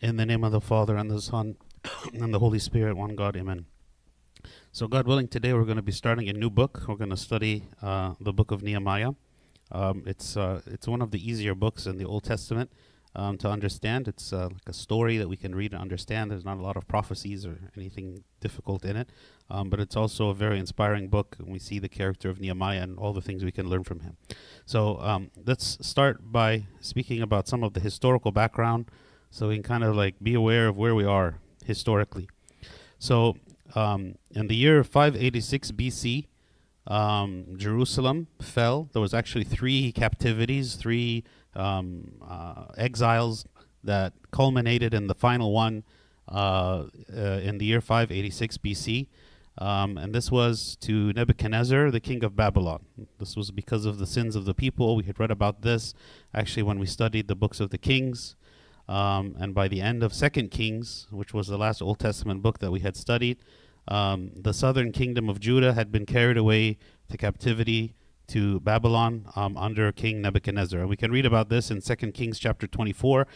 In the name of the Father and the Son and the Holy Spirit, one God, Amen. So, God willing, today we're going to be starting a new book. We're going to study uh, the book of Nehemiah. Um, it's uh, it's one of the easier books in the Old Testament um, to understand. It's uh, like a story that we can read and understand. There's not a lot of prophecies or anything difficult in it, um, but it's also a very inspiring book. And we see the character of Nehemiah and all the things we can learn from him. So um, let's start by speaking about some of the historical background, so we can kind of like be aware of where we are historically. So um, in the year 586 BC, um, Jerusalem fell. There was actually three captivities, three um, uh, exiles that culminated in the final one uh, uh, in the year 586 BC. Um, and this was to Nebuchadnezzar, the king of Babylon. This was because of the sins of the people. We had read about this actually when we studied the books of the kings. Um, and by the end of Second Kings, which was the last Old Testament book that we had studied, um, the southern kingdom of Judah had been carried away to captivity to Babylon um, under King Nebuchadnezzar. And we can read about this in Second Kings chapter 24.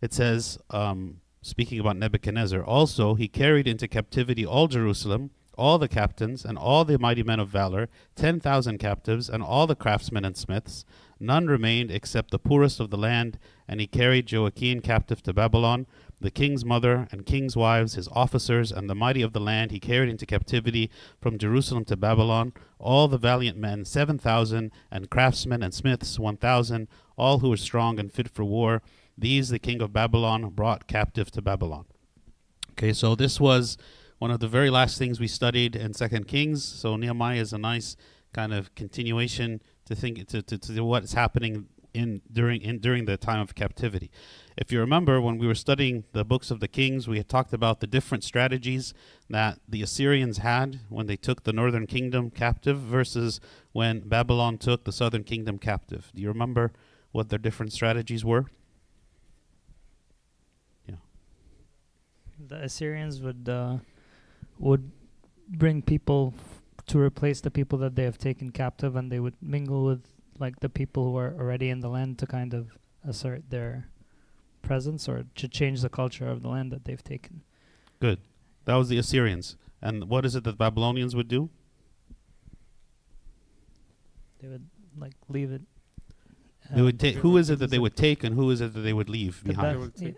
It says, um, speaking about Nebuchadnezzar, also he carried into captivity all Jerusalem, all the captains, and all the mighty men of valor, 10,000 captives, and all the craftsmen and smiths. None remained except the poorest of the land, and he carried Joachim captive to Babylon the king's mother and king's wives, his officers, and the mighty of the land he carried into captivity from Jerusalem to Babylon, all the valiant men, seven thousand, and craftsmen and smiths, one thousand, all who were strong and fit for war. These the king of Babylon brought captive to Babylon. Okay, so this was one of the very last things we studied in Second Kings. So Nehemiah is a nice kind of continuation to think to, to, to what's happening in during in during the time of captivity. If you remember, when we were studying the books of the kings, we had talked about the different strategies that the Assyrians had when they took the northern kingdom captive versus when Babylon took the southern kingdom captive. Do you remember what their different strategies were? Yeah. The Assyrians would uh, would bring people to replace the people that they have taken captive, and they would mingle with like the people who are already in the land to kind of assert their presence or to change the culture of the land that they've taken. Good. That was the Assyrians. And what is it that the Babylonians would do? They would like leave it. They uh, would take. Who is it that they would take, and who is it that they would leave The behind? Yeah.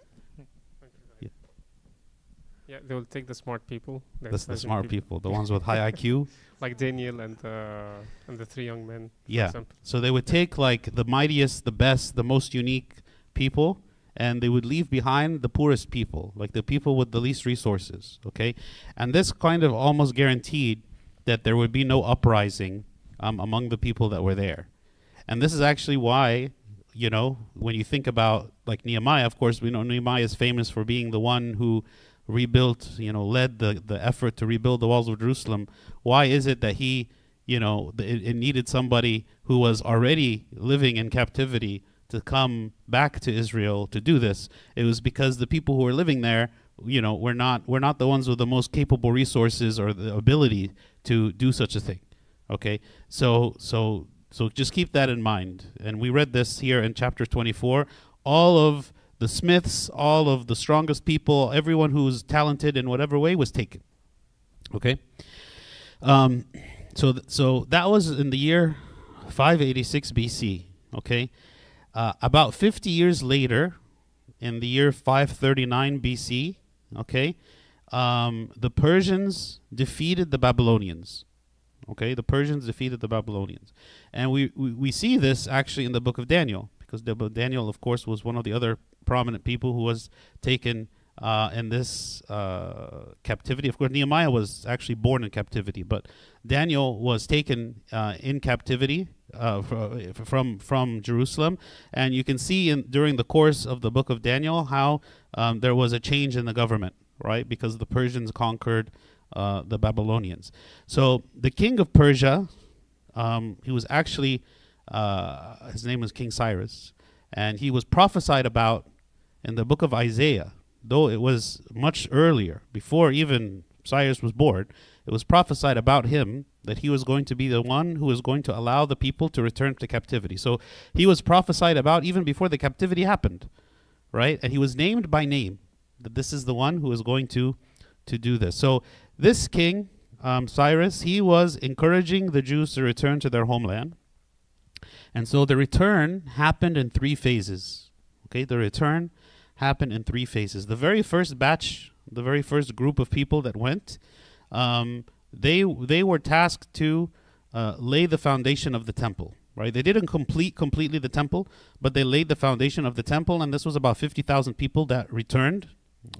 Yeah, they will take the smart people. the the smart people, the ones with high IQ. like Daniel and uh, and the three young men. Yeah. So they would take like the mightiest, the best, the most unique people, and they would leave behind the poorest people, like the people with the least resources. Okay, and this kind of almost guaranteed that there would be no uprising um, among the people that were there, and this is actually why. You know, when you think about like Nehemiah, of course, we know Nehemiah is famous for being the one who rebuilt, you know, led the, the effort to rebuild the walls of Jerusalem. Why is it that he, you know, it, it needed somebody who was already living in captivity to come back to Israel to do this? It was because the people who were living there, you know, were not were not the ones with the most capable resources or the ability to do such a thing. Okay, so so so just keep that in mind. And we read this here in chapter 24. All of the smiths, all of the strongest people, everyone who's talented in whatever way was taken. Okay? Um, so, th- so that was in the year 586 BC. Okay? Uh, about 50 years later, in the year 539 BC, okay, um, the Persians defeated the Babylonians. Okay, the Persians defeated the Babylonians. And we, we, we see this actually in the book of Daniel, because Daniel, of course, was one of the other prominent people who was taken uh, in this uh, captivity. Of course, Nehemiah was actually born in captivity, but Daniel was taken uh, in captivity uh, fr- from from Jerusalem, and you can see in, during the course of the book of Daniel how um, there was a change in the government, right? Because the Persians conquered uh, the Babylonians. So the king of Persia, um, he was actually uh, his name was King Cyrus, and he was prophesied about in the book of Isaiah, though it was much earlier, before even Cyrus was born, it was prophesied about him that he was going to be the one who was going to allow the people to return to captivity. So he was prophesied about even before the captivity happened, right? And he was named by name. that this is the one who is going to to do this. So this king, um, Cyrus, he was encouraging the Jews to return to their homeland. And so the return happened in three phases. Okay, the return happened in three phases. The very first batch, the very first group of people that went, um, they they were tasked to uh, lay the foundation of the temple. Right, they didn't complete completely the temple, but they laid the foundation of the temple, and this was about fifty thousand people that returned.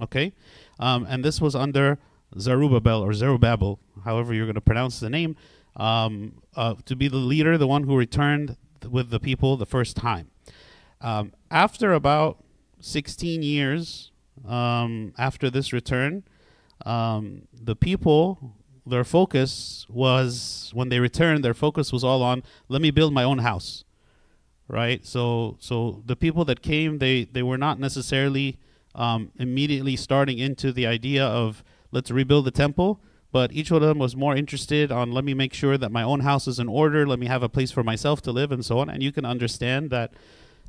Okay, um, and this was under Zerubbabel or Zerubbabel, however you're going to pronounce the name, um, uh, to be the leader, the one who returned with the people the first time. Um, after about 16 years um, after this return, um, the people, their focus was, when they returned, their focus was all on, let me build my own house. Right? So, so the people that came, they, they were not necessarily um, immediately starting into the idea of, let's rebuild the temple but each one of them was more interested on let me make sure that my own house is in order. Let me have a place for myself to live and so on. And you can understand that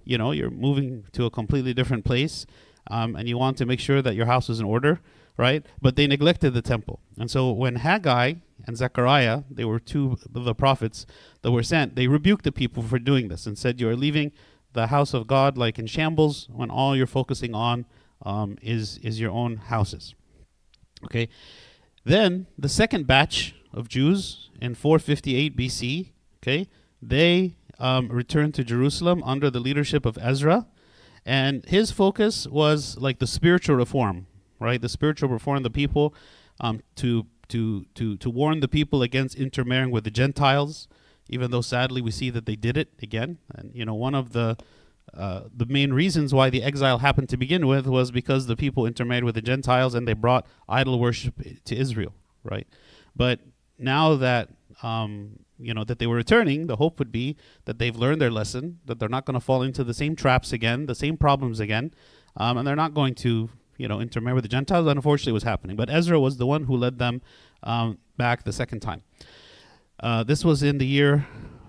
you know you're moving to a completely different place um, and you want to make sure that your house is in order right? But they neglected the temple. And so when haggai and zechariah they were two of the prophets that were sent they rebuked the people for doing this and said you're leaving the house of god like in shambles when all you're focusing on um, is is your own houses. Okay then the second batch of Jews in 458 BC, okay, they um, returned to Jerusalem under the leadership of Ezra, and his focus was like the spiritual reform, right? The spiritual reform of the people, um, to to to to warn the people against intermarrying with the Gentiles, even though sadly we see that they did it again. And you know, one of the uh, the main reasons why the exile happened to begin with was because the people intermarried with the Gentiles and they brought idol worship to Israel, right? But now that um, you know that they were returning, the hope would be that they've learned their lesson, that they're not going to fall into the same traps again, the same problems again, um, and they're not going to you know intermarry with the Gentiles. Unfortunately, was happening, but Ezra was the one who led them um, back the second time. Uh, this was in the year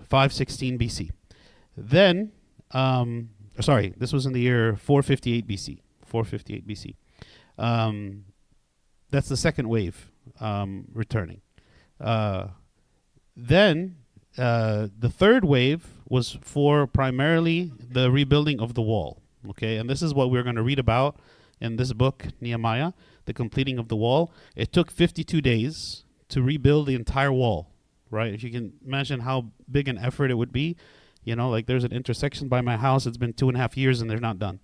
516 BC. Then um, sorry, this was in the year 458 BC. 458 BC. Um, that's the second wave um, returning. Uh, then uh, the third wave was for primarily the rebuilding of the wall. Okay, and this is what we're going to read about in this book, Nehemiah, the completing of the wall. It took 52 days to rebuild the entire wall. Right, if you can imagine how big an effort it would be, you know, like there's an intersection by my house. It's been two and a half years and they're not done.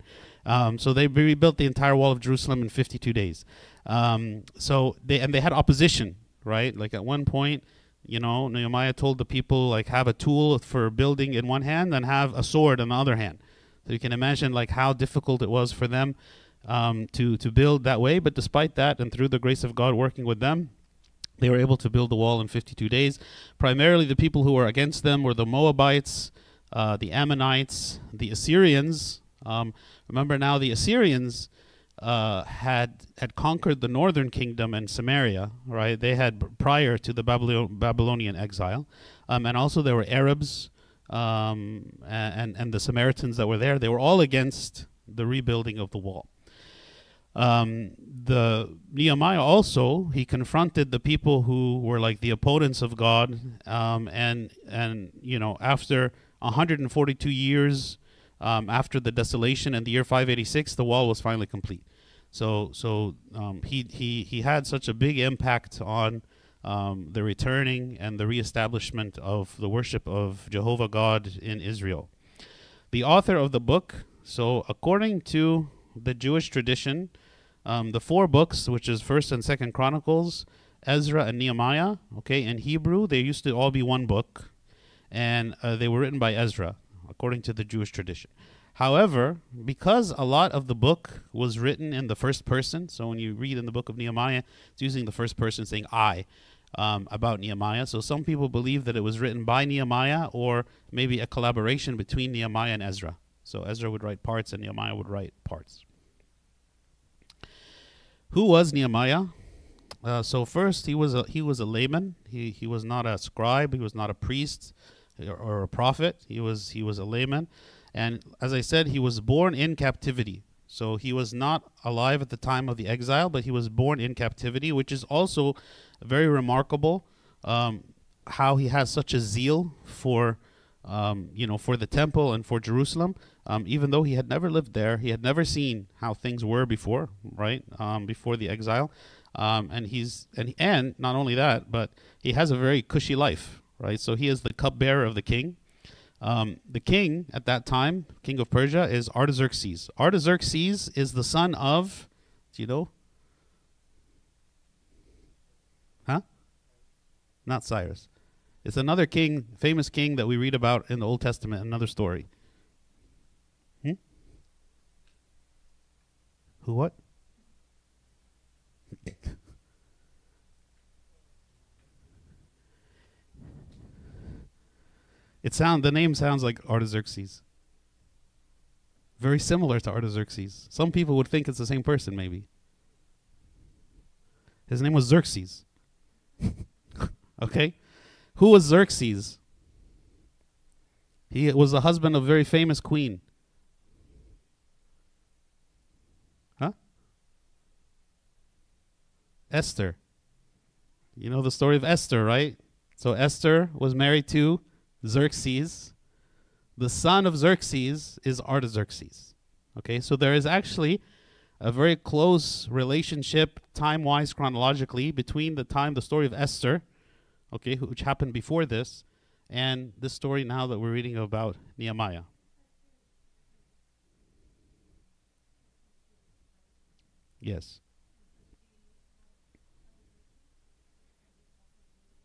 Um, so they rebuilt the entire wall of Jerusalem in 52 days. Um, so they and they had opposition, right? Like at one point, you know, Nehemiah told the people like have a tool for building in one hand and have a sword in the other hand. So you can imagine like how difficult it was for them um, to to build that way. But despite that, and through the grace of God working with them, they were able to build the wall in 52 days. Primarily, the people who were against them were the Moabites, uh, the Ammonites, the Assyrians. Um, remember now, the Assyrians uh, had had conquered the northern kingdom and Samaria. Right, they had prior to the Babylon- Babylonian exile, um, and also there were Arabs um, and and the Samaritans that were there. They were all against the rebuilding of the wall. Um, the Nehemiah also he confronted the people who were like the opponents of God, um, and and you know after 142 years um, after the desolation in the year 586, the wall was finally complete. So so um, he he he had such a big impact on um, the returning and the reestablishment of the worship of Jehovah God in Israel. The author of the book, so according to the Jewish tradition, um, the four books, which is First and Second Chronicles, Ezra and Nehemiah, okay, in Hebrew they used to all be one book, and uh, they were written by Ezra, according to the Jewish tradition. However, because a lot of the book was written in the first person, so when you read in the book of Nehemiah, it's using the first person saying I um, about Nehemiah. So some people believe that it was written by Nehemiah or maybe a collaboration between Nehemiah and Ezra. So Ezra would write parts and Nehemiah would write parts. Who was Nehemiah? Uh, so first, he was a he was a layman. He he was not a scribe. He was not a priest or, a prophet. He was he was a layman, and as I said, he was born in captivity. So he was not alive at the time of the exile, but he was born in captivity, which is also very remarkable. Um, how he has such a zeal for, um, you know, for the temple and for Jerusalem, um, even though he had never lived there, he had never seen how things were before, right? Um, before the exile, um, and he's and and not only that, but he has a very cushy life, right? So he is the cupbearer of the king. Um, the king at that time, king of Persia, is Artaxerxes. Artaxerxes is the son of, do you know? Huh? Not Cyrus. It's another king, famous king that we read about in the Old Testament, another story. Hmm? Who what? it sound the name sounds like Artaxerxes. Very similar to Artaxerxes. Some people would think it's the same person, maybe. His name was Xerxes. okay? Who was Xerxes? He was the husband of a very famous queen. Huh? Esther. You know the story of Esther, right? So Esther was married to Xerxes. The son of Xerxes is Artaxerxes. Okay, so there is actually a very close relationship, time wise, chronologically, between the time, the story of Esther, okay, which happened before this, and this story now that we're reading about Nehemiah. Yes.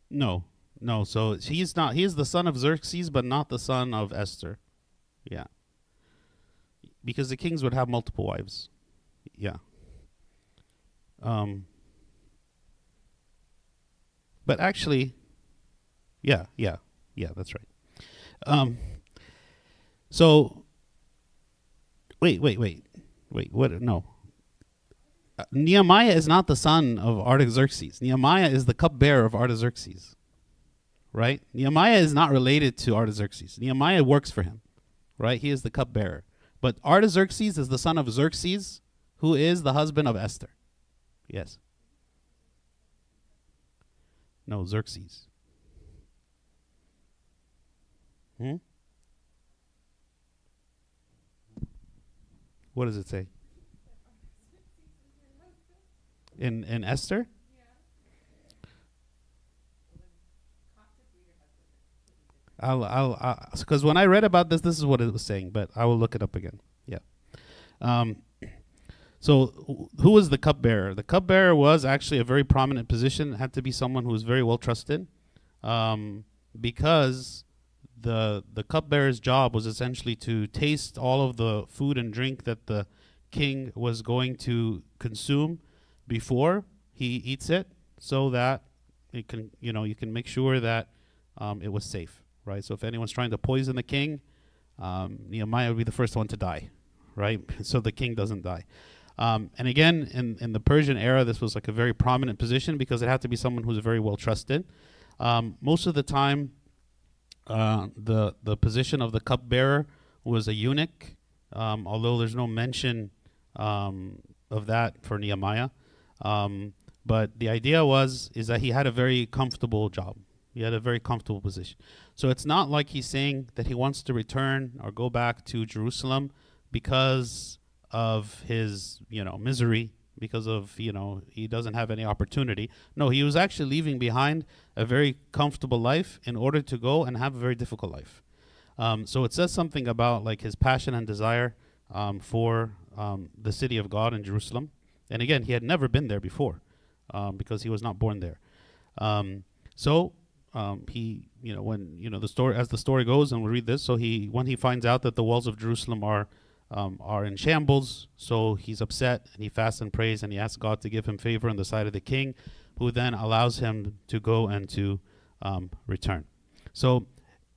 No, no. So he's not. He is the son of Xerxes, but not the son of Esther. Yeah. Because the kings would have multiple wives. Yeah. Um. But actually, yeah, yeah, yeah. That's right. Um. So. Wait, wait, wait, wait. What? No. Uh, Nehemiah is not the son of Artaxerxes. Nehemiah is the cupbearer of Artaxerxes right? Nehemiah is not related to Artaxerxes. Nehemiah works for him, right? He is the cupbearer. But Artaxerxes is the son of Xerxes, who is the husband of Esther. Yes. No, Xerxes. Hmm? What does it say? In in Esther? I'll, I'll, because when I read about this, this is what it was saying, but I will look it up again. Yeah. Um, so, who was the cupbearer? The cupbearer was actually a very prominent position. It had to be someone who was very well trusted, um, because the the cupbearer's job was essentially to taste all of the food and drink that the king was going to consume before he eats it, so that it can, you know, you can make sure that um, it was safe right? So if anyone's trying to poison the king, um, Nehemiah would be the first one to die, right? so the king doesn't die. Um, and again, in, in the Persian era, this was like a very prominent position because it had to be someone who's very well trusted. Um, most of the time, uh, the the position of the cupbearer was a eunuch, um, although there's no mention um, of that for Nehemiah. Um, but the idea was is that he had a very comfortable job. He had a very comfortable position. So it's not like he's saying that he wants to return or go back to Jerusalem because of his, you know, misery, because of, you know, he doesn't have any opportunity. No, he was actually leaving behind a very comfortable life in order to go and have a very difficult life. Um, so it says something about like his passion and desire um, for um, the city of God in Jerusalem. And again, he had never been there before um, because he was not born there. Um, so um, he, you know, when you know the story as the story goes, and we read this. So he, when he finds out that the walls of Jerusalem are um, are in shambles, so he's upset and he fasts and prays and he asks God to give him favor on the side of the king, who then allows him to go and to um, return. So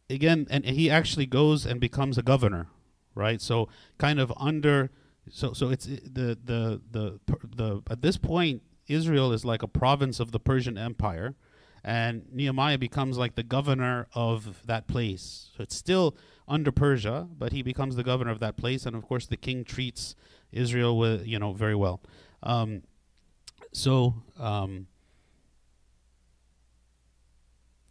again, and he actually goes and becomes a governor, right? So kind of under, so so it's the the the, the at this point Israel is like a province of the Persian Empire and Nehemiah becomes like the governor of that place. So it's still under Persia, but he becomes the governor of that place, and of course the king treats Israel with you know very well. Um, so um,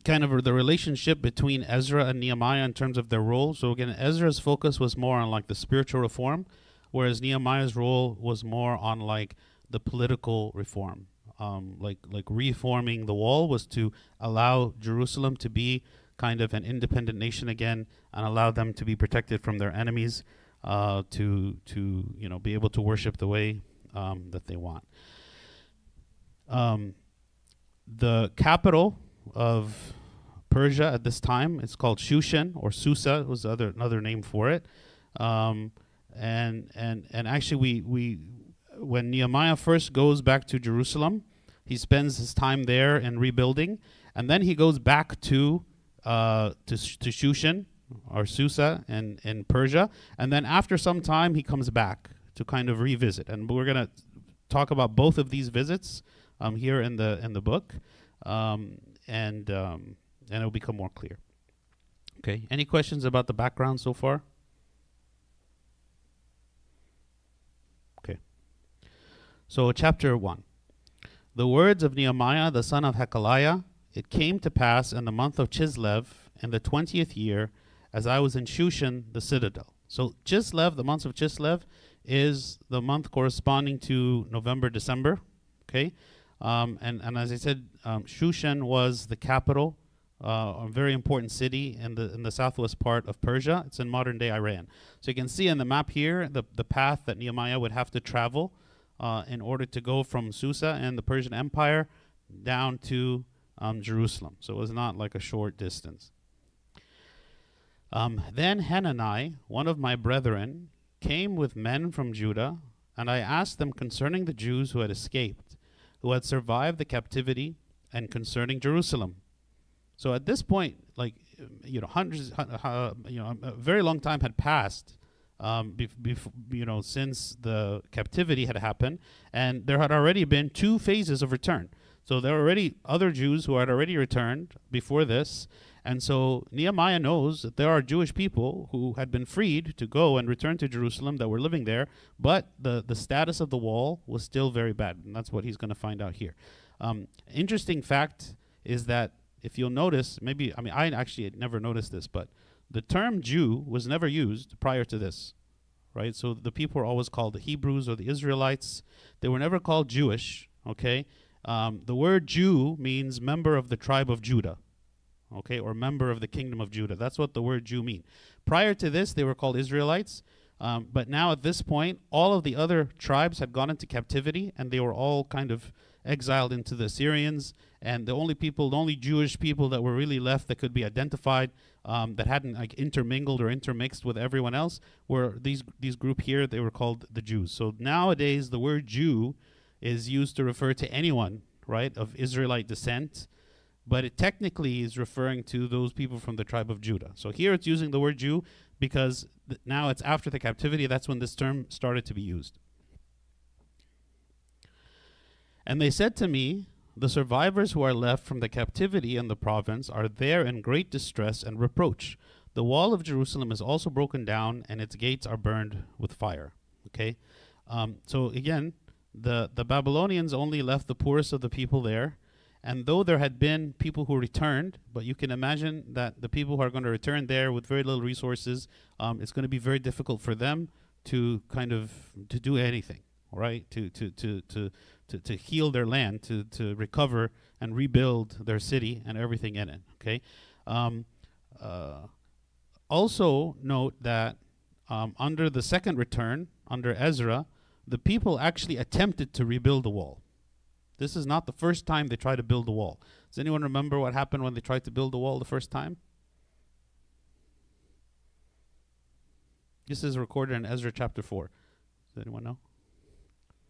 kind of the relationship between Ezra and Nehemiah in terms of their role. So again, Ezra's focus was more on like the spiritual reform, whereas Nehemiah's role was more on like the political reform. Um, like like reforming the wall was to allow Jerusalem to be kind of an independent nation again and allow them to be protected from their enemies, uh, to to you know be able to worship the way um, that they want. Um, the capital of Persia at this time it's called Shushan or Susa was other another name for it. Um, and and and actually we we when Nehemiah first goes back to Jerusalem, he spends his time there in rebuilding, and then he goes back to uh, to, to Shushan or Susa in, in Persia, and then after some time he comes back to kind of revisit, and we're gonna talk about both of these visits um, here in the in the book, um, and um, and it'll become more clear. Okay. Any questions about the background so far? Okay. So chapter one. The words of Nehemiah the son of Hachaliah. It came to pass in the month of Chislev in the twentieth year, as I was in Shushan the citadel. So Chislev, the month of Chislev, is the month corresponding to November, December. Okay. Um, and, and as I said, um, Shushan was the capital, uh, a very important city in the in the southwest part of Persia. It's in modern day Iran. So you can see in the map here the, the path that Nehemiah would have to travel uh, in order to go from Susa and the Persian Empire down to um, Jerusalem. So it was not like a short distance. Um, then Hanani, one of my brethren, came with men from Judah, and I asked them concerning the Jews who had escaped who had survived the captivity and concerning Jerusalem. So at this point, like you know, hundreds, uh, you know, a very long time had passed, um, bef- you know, since the captivity had happened, and there had already been two phases of return. So there were already other Jews who had already returned before this, and so Nehemiah knows that there are Jewish people who had been freed to go and return to Jerusalem that were living there, but the, the status of the wall was still very bad. And that's what he's going to find out here. Um, interesting fact is that if you'll notice, maybe, I mean, I actually had never noticed this, but the term Jew was never used prior to this, right? So the people were always called the Hebrews or the Israelites. They were never called Jewish, okay? Um, the word Jew means member of the tribe of Judah okay, or member of the kingdom of Judah. That's what the word Jew mean. Prior to this, they were called Israelites, um, but now at this point, all of the other tribes had gone into captivity, and they were all kind of exiled into the Assyrians. And the only people, the only Jewish people that were really left that could be identified, um, that hadn't like intermingled or intermixed with everyone else, were these these group here. They were called the Jews. So nowadays, the word Jew is used to refer to anyone, right, of Israelite descent but it technically is referring to those people from the tribe of Judah. So here it's using the word Jew because th- now it's after the captivity, that's when this term started to be used. And they said to me, The survivors who are left from the captivity in the province are there in great distress and reproach. The wall of Jerusalem is also broken down, and its gates are burned with fire. Okay? Um, so again, the, the Babylonians only left the poorest of the people there and though there had been people who returned, but you can imagine that the people who are going to return there with very little resources, um, it's going to be very difficult for them to kind of to do anything, right? To to to to to, to heal their land, to to recover and rebuild their city and everything in it. Okay. Um, uh, also note that um, under the second return, under Ezra, the people actually attempted to rebuild the wall. This is not the first time they tried to build the wall. Does anyone remember what happened when they tried to build the wall the first time? This is recorded in Ezra chapter 4. Does anyone know?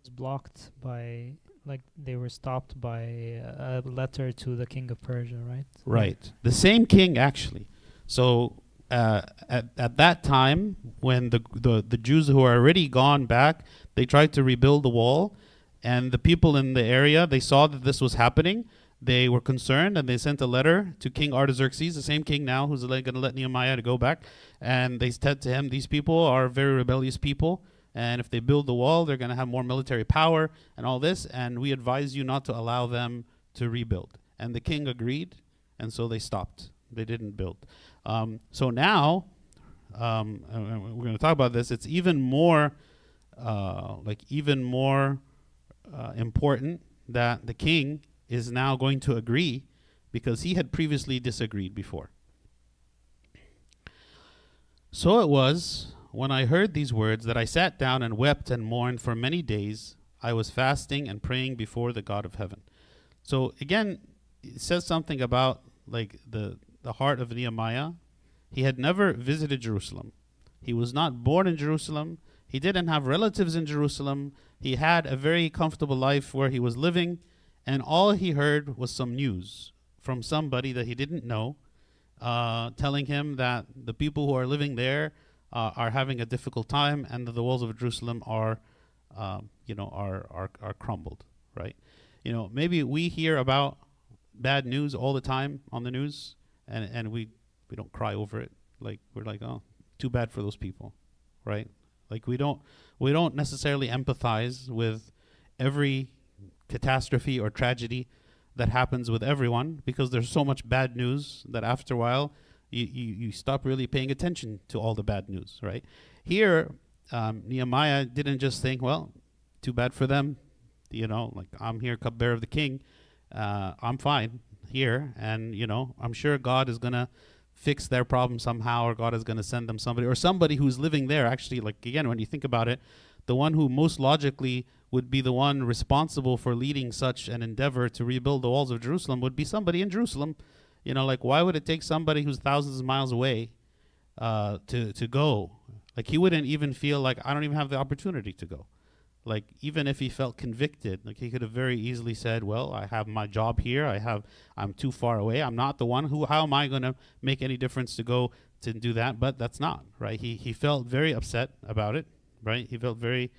Was blocked by like they were stopped by a letter to the king of Persia, right? Right. The same king actually. So uh, at at that time when the, the the Jews who are already gone back, they tried to rebuild the wall and the people in the area they saw that this was happening they were concerned and they sent a letter to king artaxerxes the same king now who's going to let nehemiah to go back and they said to him these people are very rebellious people and if they build the wall, they're going to have more military power and all this, and we advise you not to allow them to rebuild. And the king agreed, and so they stopped. They didn't build. Um, so now, um, we're going to talk about this. It's even more, uh, like even more uh, important that the king is now going to agree because he had previously disagreed before. So it was when I heard these words that I sat down and wept and mourned for many days. I was fasting and praying before the God of heaven. So again, it says something about like the the heart of Nehemiah. He had never visited Jerusalem. He was not born in Jerusalem. He didn't have relatives in Jerusalem. He had a very comfortable life where he was living, and all he heard was some news from somebody that he didn't know, uh, telling him that the people who are living there uh, are having a difficult time, and that the walls of Jerusalem are, um, you know, are, are are crumbled. Right? You know, maybe we hear about bad news all the time on the news, and and we we don't cry over it. Like we're like, oh, too bad for those people, right? Like we don't we don't necessarily empathize with every catastrophe or tragedy that happens with everyone because there's so much bad news that after a while you, you, you stop really paying attention to all the bad news, right? Here, um, Nehemiah didn't just think, well, too bad for them, you know, like I'm here, cupbearer of the king, uh, I'm fine here, and you know, I'm sure God is gonna fix their problem somehow, or God is gonna send them somebody, or somebody who's living there. Actually, like again, when you think about it, the one who most logically would be the one responsible for leading such an endeavor to rebuild the walls of Jerusalem would be somebody in Jerusalem. You know, like why would it take somebody who's thousands of miles away uh, to to go? Like he wouldn't even feel like I don't even have the opportunity to go. Like even if he felt convicted, like he could have very easily said, "Well, I have my job here. I have I'm too far away. I'm not the one who. How am I going to make any difference to go to do that?" But that's not right. He he felt very upset about it. Right. He felt very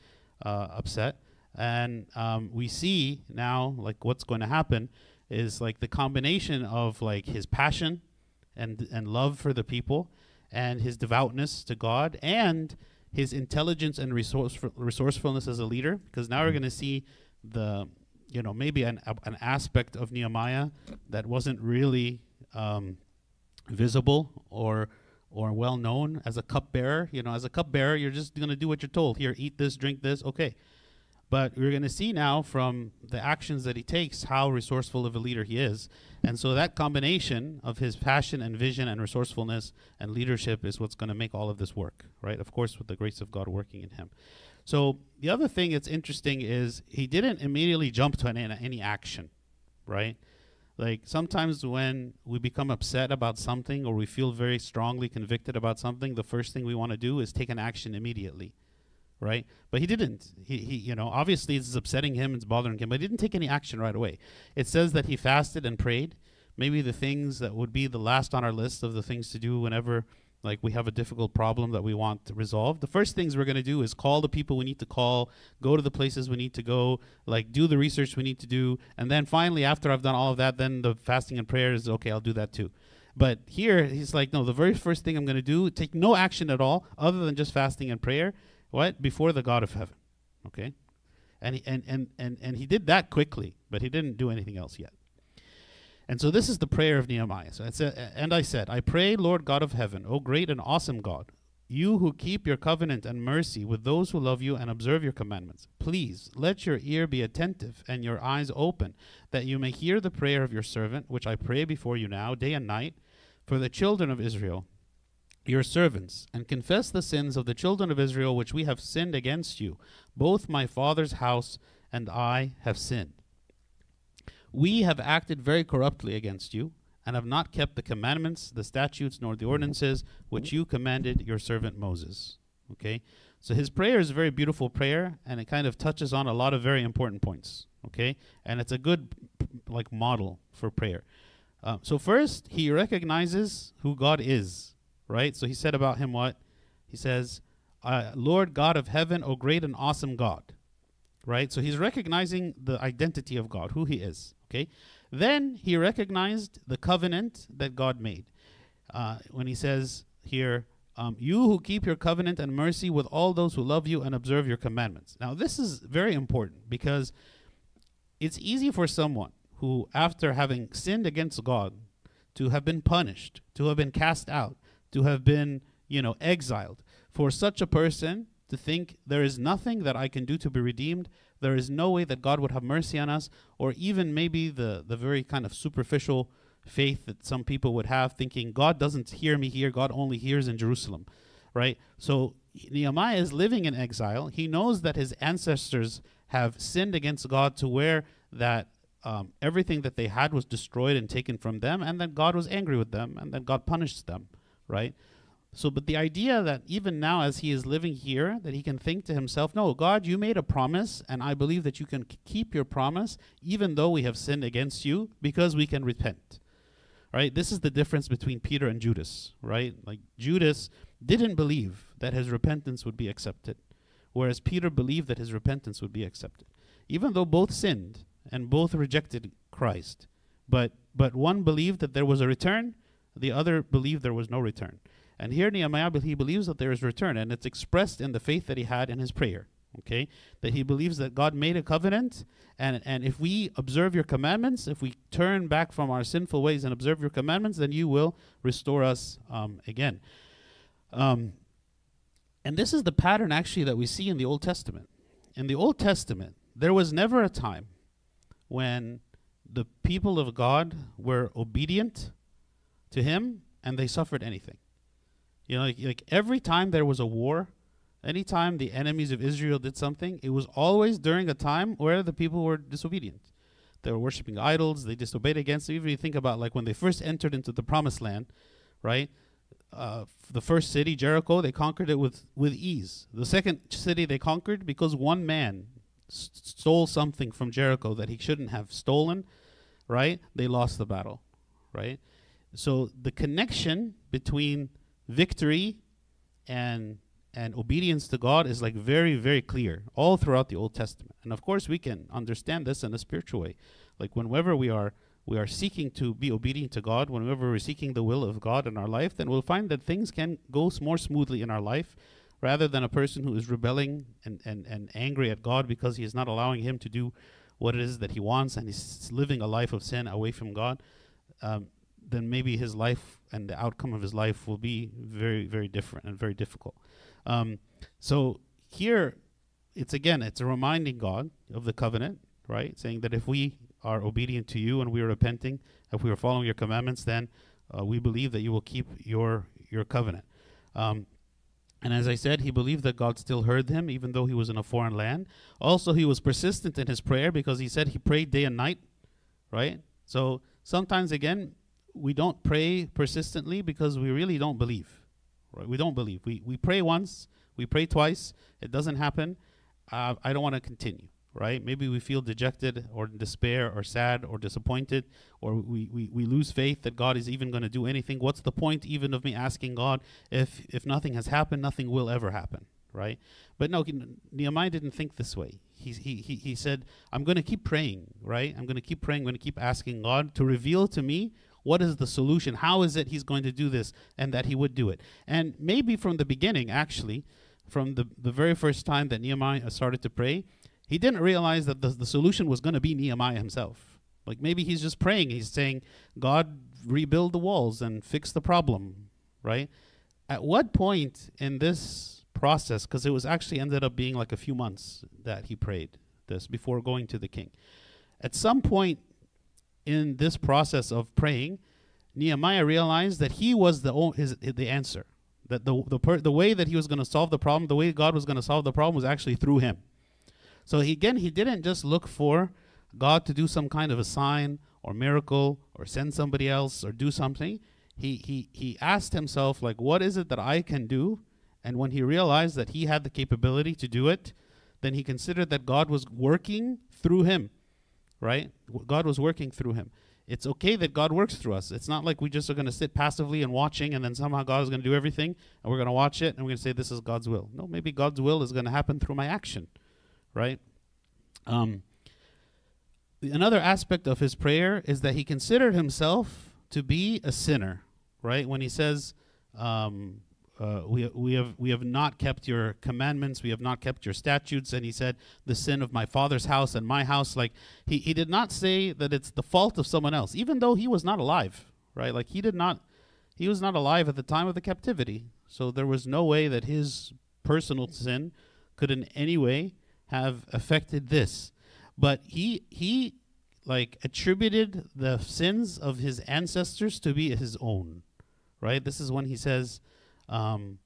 uh, upset and um, we see now like what's going to happen is like the combination of like his passion and and love for the people and his devoutness to God and his intelligence and resourceful, resourcefulness as a leader. Because now we're going to see the you know maybe an a, an aspect of Nehemiah that wasn't really um, visible or or well known as a cupbearer. You know as a cupbearer you're just going to do what you're told. Here eat this drink this. Okay but we're going to see now from the actions that he takes how resourceful of a leader he is. And so that combination of his passion and vision and resourcefulness and leadership is what's going to make all of this work, right? Of course, with the grace of God working in him. So the other thing that's interesting is he didn't immediately jump to any, any action, right? Like sometimes when we become upset about something or we feel very strongly convicted about something, the first thing we want to do is take an action immediately right? But he didn't. He, he, you know, obviously it's upsetting him, and it's bothering him, but he didn't take any action right away. It says that he fasted and prayed. Maybe the things that would be the last on our list of the things to do whenever like we have a difficult problem that we want to resolve the first things we're going to do is call the people we need to call go to the places we need to go like do the research we need to do and then finally after i've done all of that then the fasting and prayer is okay i'll do that too but here he's like no the very first thing i'm going to do take no action at all other than just fasting and prayer what? Before the God of heaven. Okay? And he, and, and, and, and he did that quickly, but he didn't do anything else yet. And so this is the prayer of Nehemiah. So it's a, and I said, I pray, Lord God of heaven, O great and awesome God, you who keep your covenant and mercy with those who love you and observe your commandments, please let your ear be attentive and your eyes open, that you may hear the prayer of your servant, which I pray before you now, day and night, for the children of Israel your servants, and confess the sins of the children of Israel which we have sinned against you. Both my father's house and I have sinned. We have acted very corruptly against you, and have not kept the commandments, the statutes, nor the ordinances which you commanded your servant Moses. Okay? So his prayer is a very beautiful prayer, and it kind of touches on a lot of very important points. Okay? And it's a good like model for prayer. Uh, so first, he recognizes who God is right? So he said about him what? He says, uh, Lord God of heaven, O great and awesome God, right? So he's recognizing the identity of God, who he is, okay? Then he recognized the covenant that God made. Uh, when he says here, Um, you who keep your covenant and mercy with all those who love you and observe your commandments. Now, this is very important because it's easy for someone who, after having sinned against God, to have been punished, to have been cast out, to have been, you know, exiled, for such a person to think there is nothing that I can do to be redeemed, there is no way that God would have mercy on us, or even maybe the, the very kind of superficial faith that some people would have, thinking God doesn't hear me here, God only hears in Jerusalem, right? So Nehemiah is living in exile. He knows that his ancestors have sinned against God to where that um, everything that they had was destroyed and taken from them, and then God was angry with them, and then God punished them, right? So, but the idea that even now, as he is living here, that he can think to himself, No, God, you made a promise, and I believe that you can keep your promise, even though we have sinned against you, because we can repent. Right? This is the difference between Peter and Judas, right? Like, Judas didn't believe that his repentance would be accepted, whereas Peter believed that his repentance would be accepted. Even though both sinned and both rejected Christ, but, but one believed that there was a return, the other believed there was no return. And here Nehemiah, he believes that there is return, and it's expressed in the faith that he had in his prayer. Okay, that he believes that God made a covenant, and and if we observe your commandments, if we turn back from our sinful ways and observe your commandments, then you will restore us um, again. Um, and this is the pattern actually that we see in the Old Testament. In the Old Testament, there was never a time when the people of God were obedient to Him and they suffered anything. You know, like, like every time there was a war, anytime the enemies of Israel did something, it was always during a time where the people were disobedient. They were worshiping idols, they disobeyed against them. Even you think about like when they first entered into the promised land, right? Uh, the first city, Jericho, they conquered it with, with ease. The second city they conquered because one man s- stole something from Jericho that he shouldn't have stolen, right? They lost the battle, right? So the connection between victory and and obedience to God is like very very clear all throughout the Old Testament. And of course we can understand this in a spiritual way. Like whenever we are we are seeking to be obedient to God, whenever we're seeking the will of God in our life, then we'll find that things can go more smoothly in our life rather than a person who is rebelling and, and, and angry at God because he is not allowing him to do what it is that he wants and he's living a life of sin away from God. Um, then maybe his life and the outcome of his life will be very, very different and very difficult. Um, so here, it's again, it's a reminding God of the covenant, right? Saying that if we are obedient to you and we are repenting, if we are following your commandments, then uh, we believe that you will keep your your covenant. Um, and as I said, he believed that God still heard him, even though he was in a foreign land. Also, he was persistent in his prayer because he said he prayed day and night, right? So sometimes, again, we don't pray persistently because we really don't believe. Right? We don't believe. We we pray once, we pray twice, it doesn't happen. Uh, I don't want to continue. Right? Maybe we feel dejected or in despair or sad or disappointed, or we, we, we lose faith that God is even going to do anything. What's the point even of me asking God if if nothing has happened, nothing will ever happen, right? But no, Nehemiah didn't think this way. He he he, he said, "I'm going to keep praying, right? I'm going to keep praying. I'm going to keep asking God to reveal to me what is the solution? How is it He's going to do this, and that He would do it? And maybe from the beginning, actually, from the the very first time that Nehemiah started to pray, he didn't realize that the the solution was going to be Nehemiah himself. Like maybe he's just praying. He's saying, "God, rebuild the walls and fix the problem," right? At what point in this process, because it was actually ended up being like a few months that he prayed this before going to the king. At some point in this process of praying, Nehemiah realized that he was the o- his, the answer. That the the per, the way that he was going to solve the problem, the way God was going to solve the problem, was actually through him. So he, again, he didn't just look for God to do some kind of a sign or miracle or send somebody else or do something. He he he asked himself like, what is it that I can do? And when he realized that he had the capability to do it, then he considered that God was working through him, right? God was working through him. It's okay that God works through us. It's not like we just are going to sit passively and watching and then somehow God is going to do everything and we're going to watch it and we're going to say this is God's will. No, maybe God's will is going to happen through my action, right? Um, another aspect of his prayer is that he considered himself to be a sinner, right? When he says, um, uh, we we have we have not kept your commandments, we have not kept your statutes, and he said the sin of my father's house and my house. Like he he did not say that it's the fault of someone else, even though he was not alive, right? Like he did not he was not alive at the time of the captivity, so there was no way that his personal sin could in any way have affected this. But he he like attributed the sins of his ancestors to be his own, right? This is when he says, um,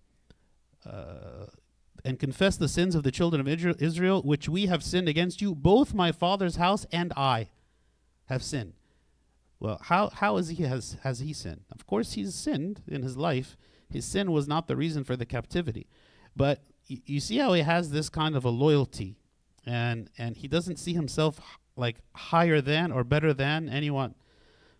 uh, "And confess the sins of the children of Israel, which we have sinned against you. Both my father's house and I have sinned." Well, how how is he has has he sinned? Of course, he's sinned in his life. His sin was not the reason for the captivity, but y- you see how he has this kind of a loyalty, and and he doesn't see himself like higher than or better than anyone,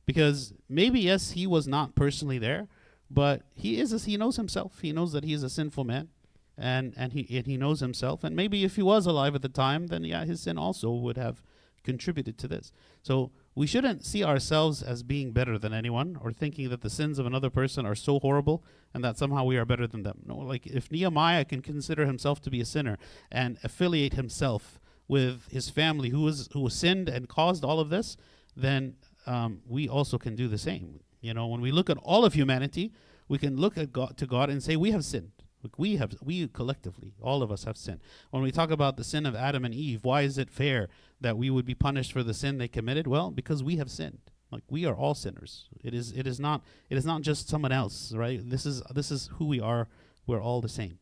because maybe yes, he was not personally there, but he is. A, he knows himself. He knows that he is a sinful man, and and he and he knows himself. And maybe if he was alive at the time, then yeah, his sin also would have contributed to this. So we shouldn't see ourselves as being better than anyone or thinking that the sins of another person are so horrible and that somehow we are better than them. No, like if Nehemiah can consider himself to be a sinner and affiliate himself with his family who was who sinned and caused all of this, then um, we also can do the same. You know, when we look at all of humanity, we can look at God to God and say we have sinned. Like we have, we collectively, all of us have sinned. When we talk about the sin of Adam and Eve, why is it fair that we would be punished for the sin they committed? Well, because we have sinned. Like we are all sinners. It is, it is not, it is not just someone else, right? This is, this is who we are. We're all the same.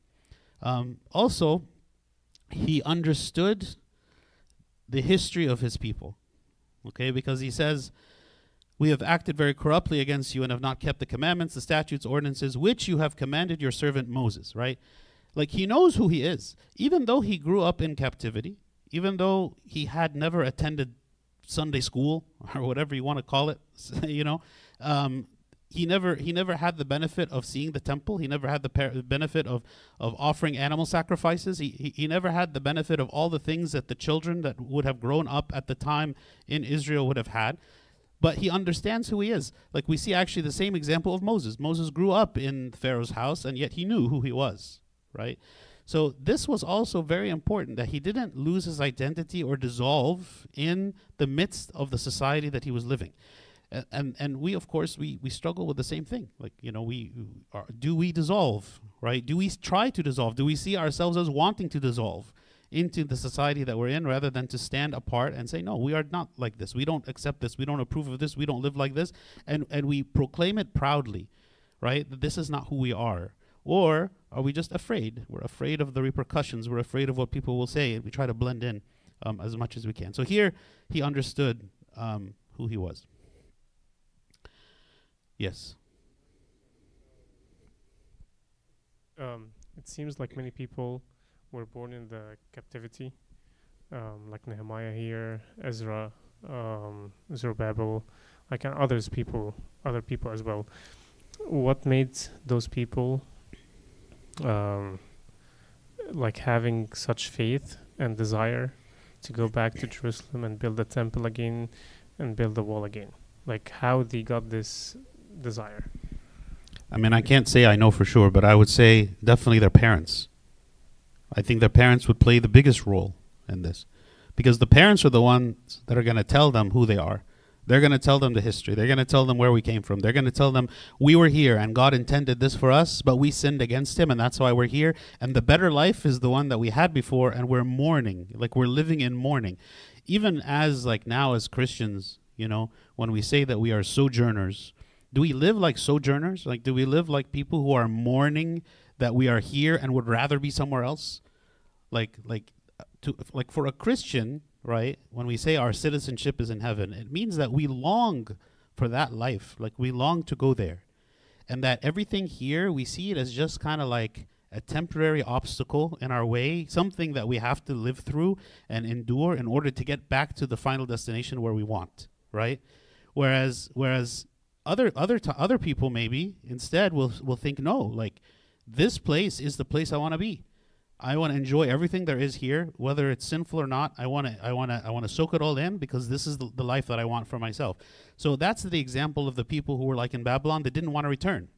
Um, also, he understood the history of his people. Okay, because he says, we have acted very corruptly against you and have not kept the commandments, the statutes, ordinances, which you have commanded your servant Moses, right? Like he knows who he is. Even though he grew up in captivity, even though he had never attended Sunday school or whatever you want to call it, you know, um, he never he never had the benefit of seeing the temple. He never had the par- benefit of of offering animal sacrifices. He, he he never had the benefit of all the things that the children that would have grown up at the time in Israel would have had but he understands who he is. Like we see actually the same example of Moses. Moses grew up in Pharaoh's house, and yet he knew who he was, right? So this was also very important that he didn't lose his identity or dissolve in the midst of the society that he was living. And and we of course we we struggle with the same thing. Like you know we are, do we dissolve right? Do we try to dissolve? Do we see ourselves as wanting to dissolve? Into the society that we're in rather than to stand apart and say no we are not like this. We don't accept this. We don't approve of this. We don't live like this. And and we proclaim it proudly right? That this is not who we are. Or are we just afraid? We're afraid of the repercussions. We're afraid of what people will say. And we try to blend in um, as much as we can. So here he understood um, who he was. Yes. Um, it seems like many people were born in the captivity, um, like Nehemiah here, Ezra, um, Zerubbabel, like and others people, other people as well. What made those people, um, like having such faith and desire to go back to Jerusalem and build the temple again and build the wall again? Like how they got this desire? I mean, I can't say I know for sure, but I would say definitely their parents. I think their parents would play the biggest role in this because the parents are the ones that are going to tell them who they are. They're going to tell them the history. They're going to tell them where we came from. They're going to tell them we were here and God intended this for us, but we sinned against Him and that's why we're here. And the better life is the one that we had before and we're mourning, like we're living in mourning. Even as, like now, as Christians, you know, when we say that we are sojourners, do we live like sojourners? Like, do we live like people who are mourning that we are here and would rather be somewhere else? Like, like, to like for a Christian, right? When we say our citizenship is in heaven, it means that we long for that life. Like, we long to go there, and that everything here we see it as just kind of like a temporary obstacle in our way, something that we have to live through and endure in order to get back to the final destination where we want, right? Whereas, whereas other other t- other people maybe instead will will think no like this place is the place I want to be. I want to enjoy everything there is here, whether it's sinful or not. I want to I want to I want to soak it all in because this is the, the life that I want for myself. So that's the example of the people who were like in Babylon. They didn't want to return.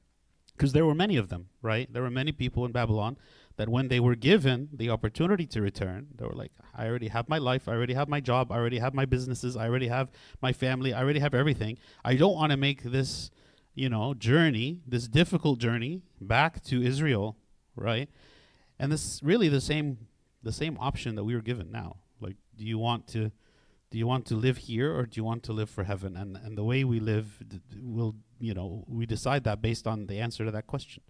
because there were many of them, right? There were many people in Babylon that when they were given the opportunity to return, they were like, I already have my life, I already have my job, I already have my businesses, I already have my family, I already have everything. I don't want to make this, you know, journey, this difficult journey back to Israel, right? And this really the same the same option that we were given now. Like, do you want to do you want to live here or do you want to live for heaven? And and the way we live d- will, you know, we decide that based on the answer to that question.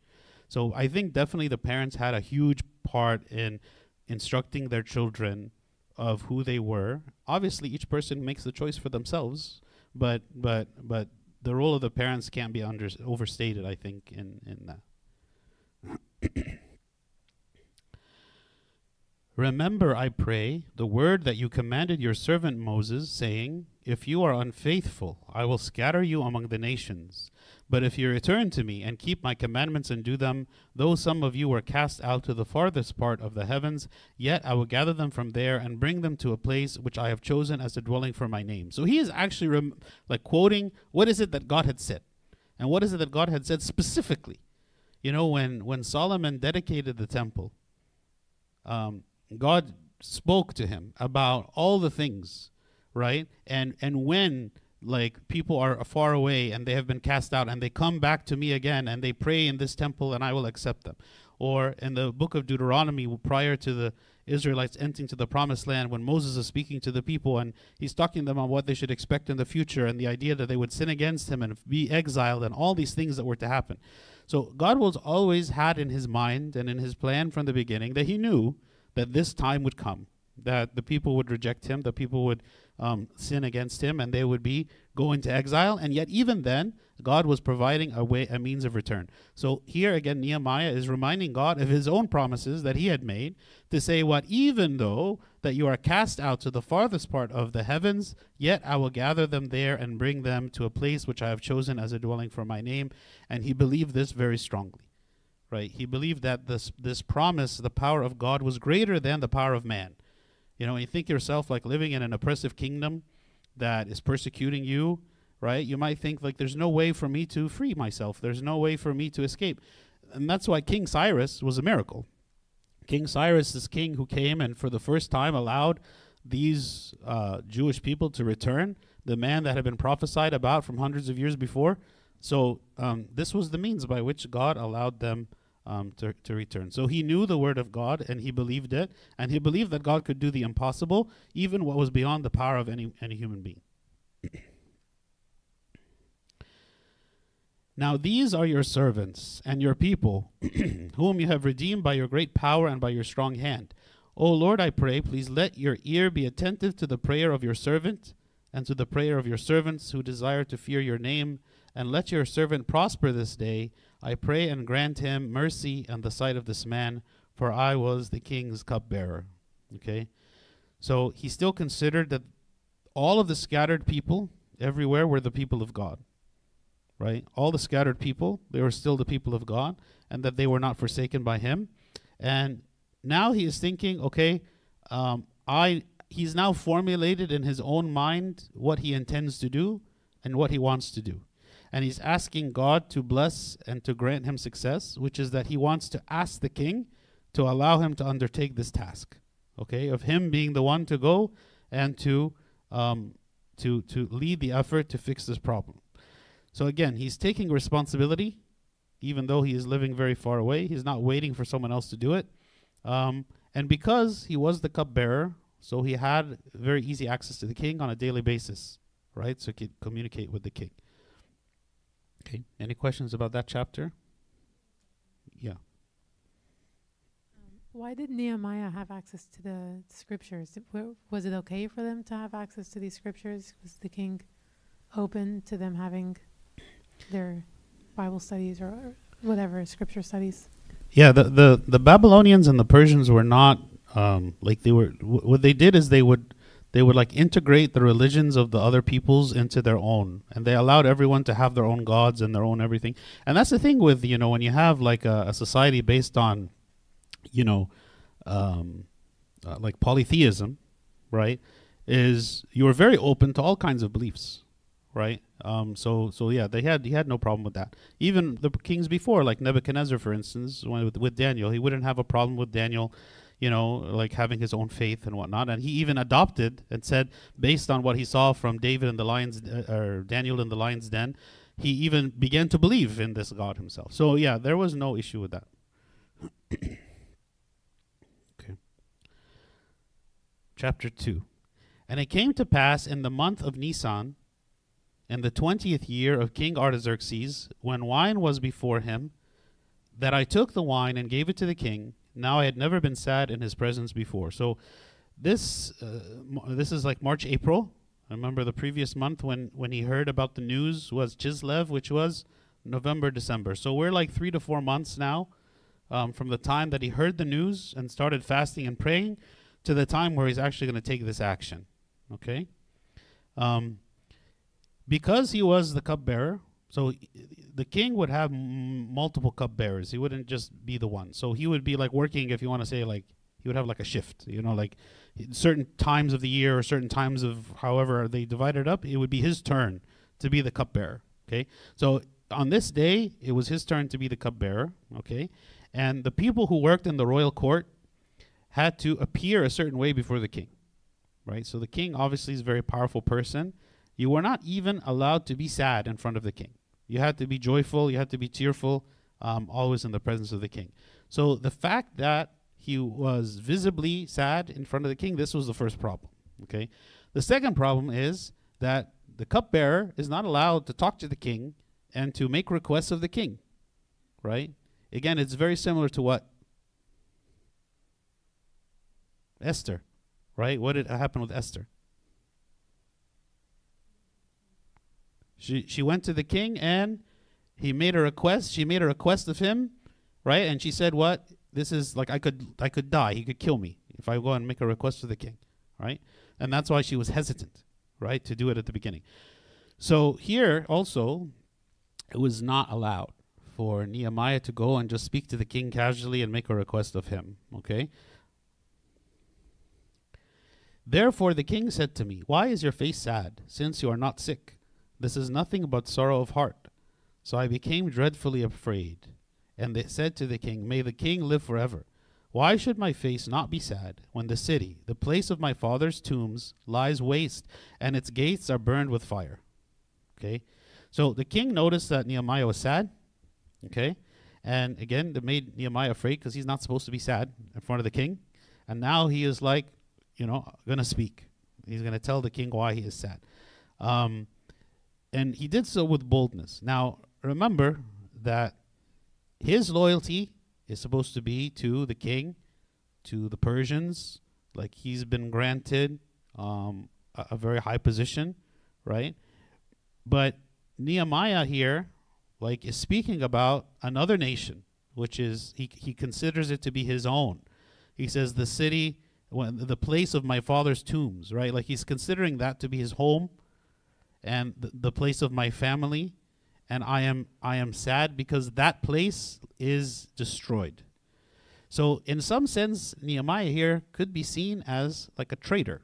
So I think definitely the parents had a huge part in instructing their children of who they were. Obviously, each person makes the choice for themselves, but but but the role of the parents can't be under overstated. I think in in that. Remember, I pray, the word that you commanded your servant Moses, saying, If you are unfaithful, I will scatter you among the nations. But if you return to me and keep my commandments and do them, though some of you were cast out to the farthest part of the heavens, yet I will gather them from there and bring them to a place which I have chosen as a dwelling for my name. So he is actually rem- like quoting what is it that God had said, and what is it that God had said specifically. You know, when when Solomon dedicated the temple, um, God spoke to him about all the things, right? And and when like people are far away and they have been cast out and they come back to me again and they pray in this temple and I will accept them. Or in the book of Deuteronomy prior to the Israelites entering to the promised land when Moses is speaking to the people and he's talking to them on what they should expect in the future and the idea that they would sin against him and be exiled and all these things that were to happen. So God was always had in his mind and in his plan from the beginning that he knew that this time would come, that the people would reject him, the people would um, sin against him, and they would be go into exile. And yet, even then, God was providing a way, a means of return. So here again, Nehemiah is reminding God of His own promises that He had made to say, "What even though that you are cast out to the farthest part of the heavens, yet I will gather them there and bring them to a place which I have chosen as a dwelling for my name." And he believed this very strongly right? He believed that this this promise, the power of God, was greater than the power of man. You know, you think yourself like living in an oppressive kingdom that is persecuting you, right? You might think like there's no way for me to free myself. There's no way for me to escape. And that's why King Cyrus was a miracle. King Cyrus is king who came and for the first time allowed these uh, Jewish people to return, the man that had been prophesied about from hundreds of years before. So um, this was the means by which God allowed them um, to, to return. So he knew the word of God and he believed it, and he believed that God could do the impossible, even what was beyond the power of any, any human being. now these are your servants and your people, whom you have redeemed by your great power and by your strong hand. O Lord, I pray, please let your ear be attentive to the prayer of your servant and to the prayer of your servants who desire to fear your name, and let your servant prosper this day I pray and grant him mercy in the sight of this man, for I was the king's cupbearer. Okay? So he still considered that all of the scattered people everywhere were the people of God. Right? All the scattered people, they were still the people of God, and that they were not forsaken by him. And now he is thinking, okay, um, I he's now formulated in his own mind what he intends to do and what he wants to do and he's asking God to bless and to grant him success, which is that he wants to ask the king to allow him to undertake this task, okay, of him being the one to go and to um, to to lead the effort to fix this problem. So again, he's taking responsibility, even though he is living very far away. He's not waiting for someone else to do it, um, and because he was the cupbearer, so he had very easy access to the king on a daily basis, right? So he could communicate with the king. Okay. Any questions about that chapter? Yeah. Why did Nehemiah have access to the scriptures? Did- Was it okay for them to have access to these scriptures? Was the king open to them having their Bible studies or whatever scripture studies? Yeah, the, the, the Babylonians and the Persians were not um, like they were. W- what they did is they would they would like integrate the religions of the other peoples into their own, and they allowed everyone to have their own gods and their own everything. And that's the thing with you know when you have like a, a society based on, you know, um, uh, like polytheism, right? Is you're very open to all kinds of beliefs, right? Um, so so yeah, they had he had no problem with that. Even the kings before, like Nebuchadnezzar, for instance, with, with Daniel, he wouldn't have a problem with Daniel, you know, like having his own faith and whatnot. And he even adopted and said, based on what he saw from David in the lions uh, or Daniel in the lion's den, he even began to believe in this God himself. So yeah, there was no issue with that. okay. Chapter two. And it came to pass in the month of Nisan, in the twentieth year of King Artaxerxes, when wine was before him, that I took the wine and gave it to the king. Now I had never been sad in his presence before. So, this uh, this is like March, April. I remember the previous month when when he heard about the news was Chislev, which was November, December. So we're like three to four months now um, from the time that he heard the news and started fasting and praying to the time where he's actually going to take this action. Okay. Um, because he was the cupbearer, so the king would have multiple cupbearers. He wouldn't just be the one. So he would be like working, if you want to say, like he would have like a shift. You know, like certain times of the year or certain times of however they divided up, it would be his turn to be the cupbearer. Okay, so on this day, it was his turn to be the cupbearer. Okay, and the people who worked in the royal court had to appear a certain way before the king. Right. So the king obviously is a very powerful person you were not even allowed to be sad in front of the king. You had to be joyful, you had to be tearful, um, always in the presence of the king. So the fact that he was visibly sad in front of the king, this was the first problem. Okay. The second problem is that the cupbearer is not allowed to talk to the king and to make requests of the king. Right? Again, it's very similar to what? Esther. Right? What did happen with Esther? She she went to the king and he made a request. She made a request of him, right? And she said, "What? This is like I could I could die. He could kill me if I go and make a request to the king, right?" And that's why she was hesitant, right, to do it at the beginning. So here also, it was not allowed for Nehemiah to go and just speak to the king casually and make a request of him. Okay. Therefore the king said to me, Why is your face sad, since you are not sick? This is nothing but sorrow of heart. So I became dreadfully afraid. And they said to the king, May the king live forever. Why should my face not be sad when the city, the place of my father's tombs, lies waste and its gates are burned with fire? Okay. So the king noticed that Nehemiah was sad. Okay. And again, that made Nehemiah afraid because he's not supposed to be sad in front of the king. And now he is like, you know, going to speak. He's going to tell the king why he is sad. Um, and he did so with boldness. Now, remember that his loyalty is supposed to be to the king, to the Persians, like he's been granted um, a, a very high position, right? But Nehemiah here, like, is speaking about another nation, which is he he considers it to be his own. He says the city, the place of my father's tombs, right? Like he's considering that to be his home and th- the place of my family and I am I am sad because that place is destroyed. So in some sense Nehemiah here could be seen as like a traitor,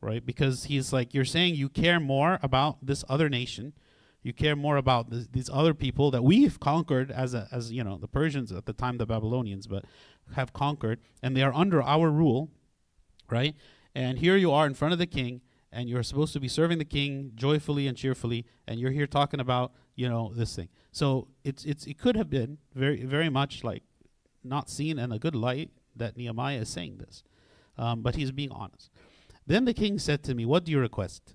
right? Because he's like you're saying you care more about this other nation, you care more about th- these other people that we've conquered as a, as you know the Persians at the time the Babylonians, but have conquered and they are under our rule, right? And here you are in front of the king and you're supposed to be serving the king joyfully and cheerfully and you're here talking about you know this thing. So it's it's it could have been very very much like not seen in a good light that nehemiah is saying this um, but he's being honest. Then the king said to me what do you request?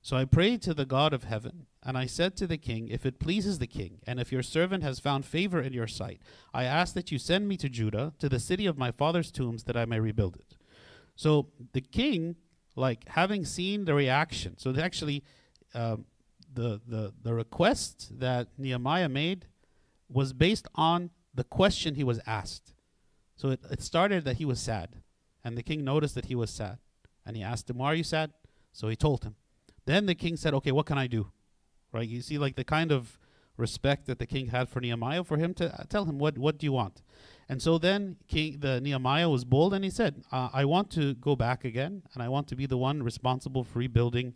So i prayed to the god of heaven and i said to the king if it pleases the king and if your servant has found favor in your sight i ask that you send me to judah to the city of my father's tombs that i may rebuild it. So the king like having seen the reaction. So actually, um, the the the request that Nehemiah made was based on the question he was asked. So it, it started that he was sad, and the king noticed that he was sad, and he asked him, "Why are you sad?" So he told him. Then the king said, "Okay, what can I do?" Right? You see, like the kind of respect that the king had for Nehemiah, for him to uh, tell him, "What what do you want?" And so then King the Nehemiah was bold and he said, uh, "I want to go back again, and I want to be the one responsible for rebuilding,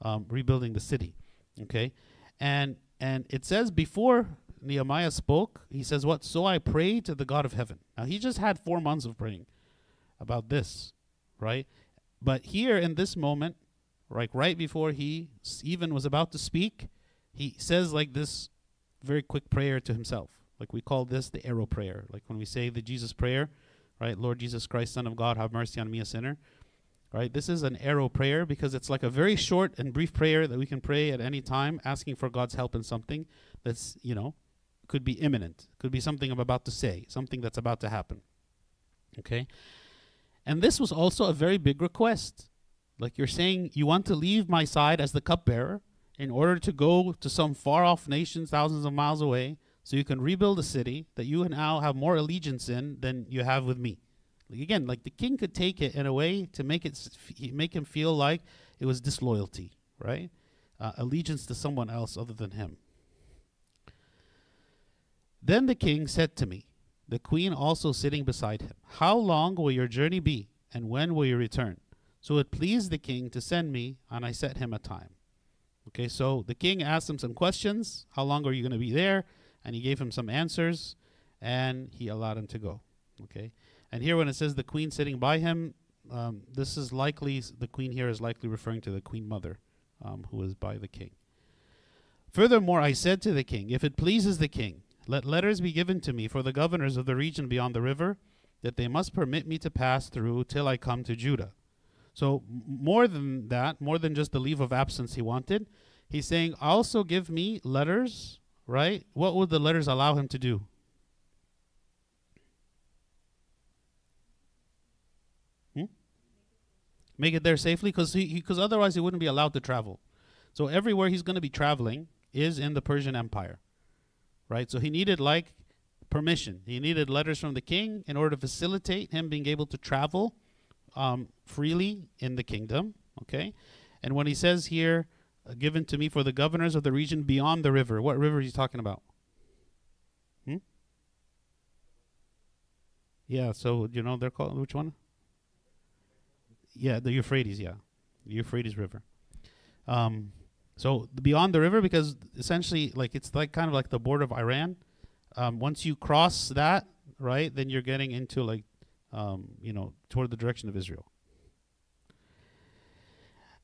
um, rebuilding the city." Okay, and and it says before Nehemiah spoke, he says, "What? So I pray to the God of heaven." Now he just had four months of praying about this, right? But here in this moment, like right before he even was about to speak, he says like this very quick prayer to himself. Like we call this the arrow prayer. Like when we say the Jesus prayer, right? Lord Jesus Christ, Son of God, have mercy on me, a sinner. Right? This is an arrow prayer because it's like a very short and brief prayer that we can pray at any time, asking for God's help in something that's, you know, could be imminent, could be something I'm about to say, something that's about to happen. Okay? And this was also a very big request. Like you're saying, you want to leave my side as the cupbearer in order to go to some far off nations thousands of miles away so you can rebuild a city that you and now have more allegiance in than you have with me. Like again, like the king could take it in a way to make it make him feel like it was disloyalty, right? Uh, allegiance to someone else other than him. Then the king said to me, the queen also sitting beside him, How long will your journey be, and when will you return? So it pleased the king to send me, and I set him a time. Okay, so the king asked him some questions. How long are you going to be there? And he gave him some answers, and he allowed him to go. Okay, and here when it says the queen sitting by him, um, this is likely the queen here is likely referring to the queen mother, um, who is by the king. Furthermore, I said to the king, If it pleases the king, let letters be given to me for the governors of the region beyond the river, that they must permit me to pass through till I come to Judah. So, more than that, more than just the leave of absence he wanted, he's saying, also give me letters, right? What would the letters allow him to do? Hmm? Make it there safely, because he, because otherwise he wouldn't be allowed to travel. So everywhere he's going to be traveling is in the Persian Empire, right? So he needed like permission. He needed letters from the king in order to facilitate him being able to travel um, freely in the kingdom. Okay, and when he says here, given to me for the governors of the region beyond the river, what river is he talking about? Hmm? Yeah, so you know they're called which one? Yeah, the Euphrates. Yeah, the Euphrates River. Um, so beyond the river, because essentially, like it's like kind of like the border of Iran. Um, once you cross that, right, then you're getting into like, um, you know, toward the direction of Israel.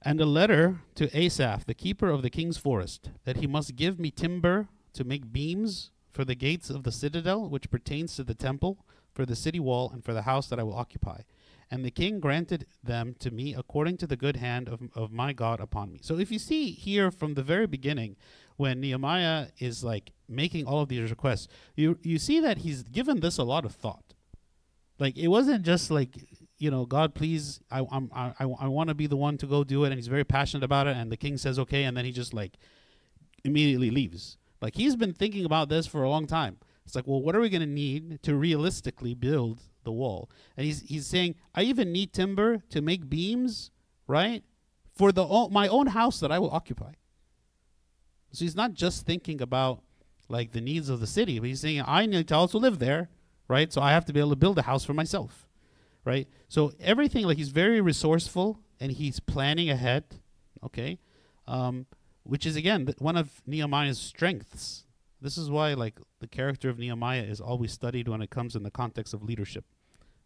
And a letter to Asaph, the keeper of the king's forest, that he must give me timber to make beams for the gates of the citadel, which pertains to the temple, for the city wall, and for the house that I will occupy. And the king granted them to me according to the good hand of, of my God upon me. So if you see here from the very beginning, when Nehemiah is like making all of these requests, you you see that he's given this a lot of thought. Like it wasn't just like you know, God, please, I I I, I want to be the one to go do it, and he's very passionate about it, and the king says okay, and then he just like immediately leaves. Like he's been thinking about this for a long time. It's like, well, what are we going to need to realistically build the wall? And he's he's saying, I even need timber to make beams, right, for the o- my own house that I will occupy. So he's not just thinking about like the needs of the city, but he's saying, I need to also live there, right? So I have to be able to build a house for myself, right? So everything, like he's very resourceful and he's planning ahead, okay? Um, which is again one of Nehemiah's strengths. This is why, like, the character of Nehemiah is always studied when it comes in the context of leadership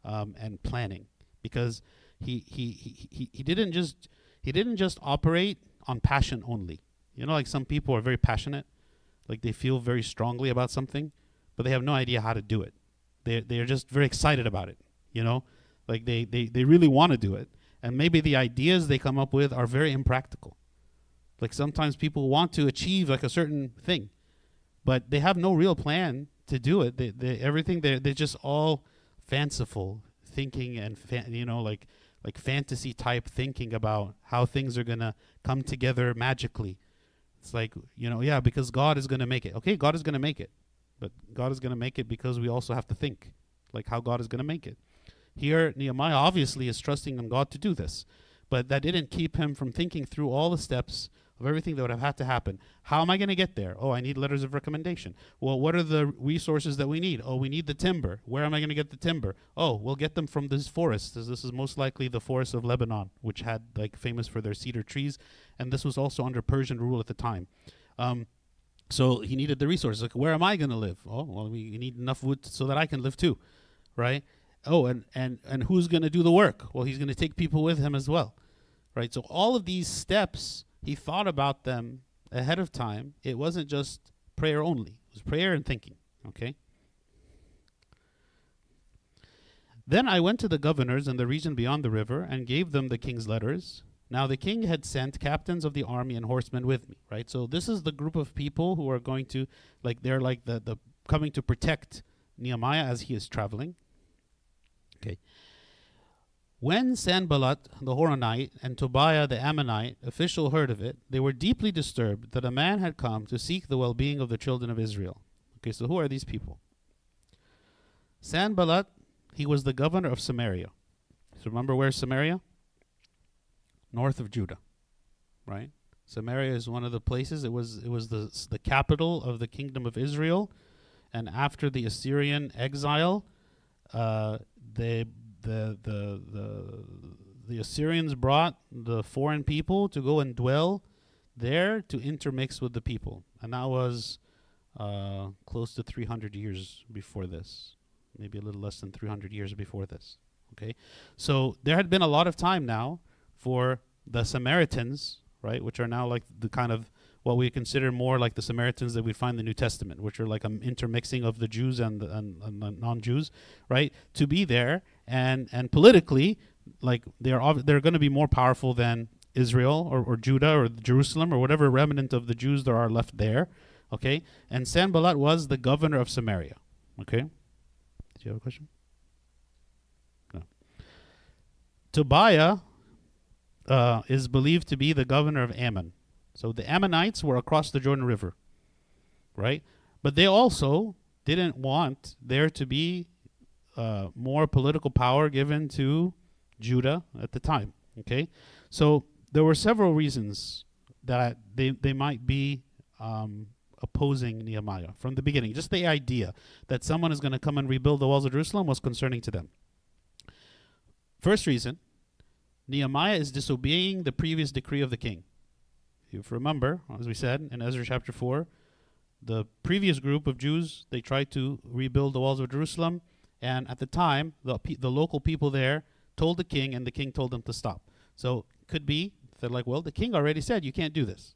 um, and planning, because he, he he he he didn't just he didn't just operate on passion only. You know, like some people are very passionate, like they feel very strongly about something, but they have no idea how to do it. They they're just very excited about it. You know, like they they they really want to do it, and maybe the ideas they come up with are very impractical. Like sometimes people want to achieve like a certain thing, but they have no real plan to do it. They, they everything they they're just all fanciful thinking and you know like like fantasy type thinking about how things are gonna come together magically. It's like you know yeah because God is gonna make it. Okay, God is gonna make it, but God is gonna make it because we also have to think like how God is gonna make it. Here Nehemiah obviously is trusting in God to do this. but that didn't keep him from thinking through all the steps of everything that would have had to happen. How am I going to get there? Oh, I need letters of recommendation. Well, what are the resources that we need? Oh, we need the timber. Where am I going to get the timber? Oh, we'll get them from this forest. This, this is most likely the forest of Lebanon, which had like famous for their cedar trees, and this was also under Persian rule at the time. Um, so he needed the resources. Like, where am I going to live? Oh, well, we need enough wood so that I can live too, right? Oh, and and and who's going to do the work? Well, he's going to take people with him as well, right? So all of these steps he thought about them ahead of time. It wasn't just prayer only, it was prayer and thinking. Okay? Then I went to the governors in the region beyond the river and gave them the king's letters. Now the king had sent captains of the army and horsemen with me, right? So this is the group of people who are going to like they're like the the coming to protect Nehemiah as he is traveling. Okay. When Sanballat the Horonite and Tobiah the Ammonite official heard of it, they were deeply disturbed that a man had come to seek the well being of the children of Israel. Okay, so who are these people? Sanballat, he was the governor of Samaria. So remember where's Samaria? North of Judah, right? Samaria is one of the places. It was it was the the capital of the kingdom of Israel, and after the Assyrian exile, uh, they the the the the Assyrians brought the foreign people to go and dwell there to intermix with the people, and that was uh, close to 300 years before this, maybe a little less than 300 years before this. Okay, so there had been a lot of time now for the Samaritans, right, which are now like the kind of what we consider more like the Samaritans that we find in the New Testament, which are like an intermixing of the Jews and the, and, and the non-Jews, right, to be there and and politically, like they're they're going to be more powerful than Israel or, or Judah or Jerusalem or whatever remnant of the Jews there are left there. Okay, and Sanballat was the governor of Samaria. Okay, did you have a question? No. Tobiah uh, is believed to be the governor of Ammon. So the Ammonites were across the Jordan River, right? But they also didn't want there to be uh, more political power given to Judah at the time. Okay, so there were several reasons that they they might be um, opposing Nehemiah from the beginning. Just the idea that someone is going to come and rebuild the walls of Jerusalem was concerning to them. First reason, Nehemiah is disobeying the previous decree of the king. If you remember, as we said in Ezra chapter 4, the previous group of Jews, they tried to rebuild the walls of Jerusalem. And at the time, the, pe- the local people there told the king, and the king told them to stop. So could be they're like, well, the king already said you can't do this.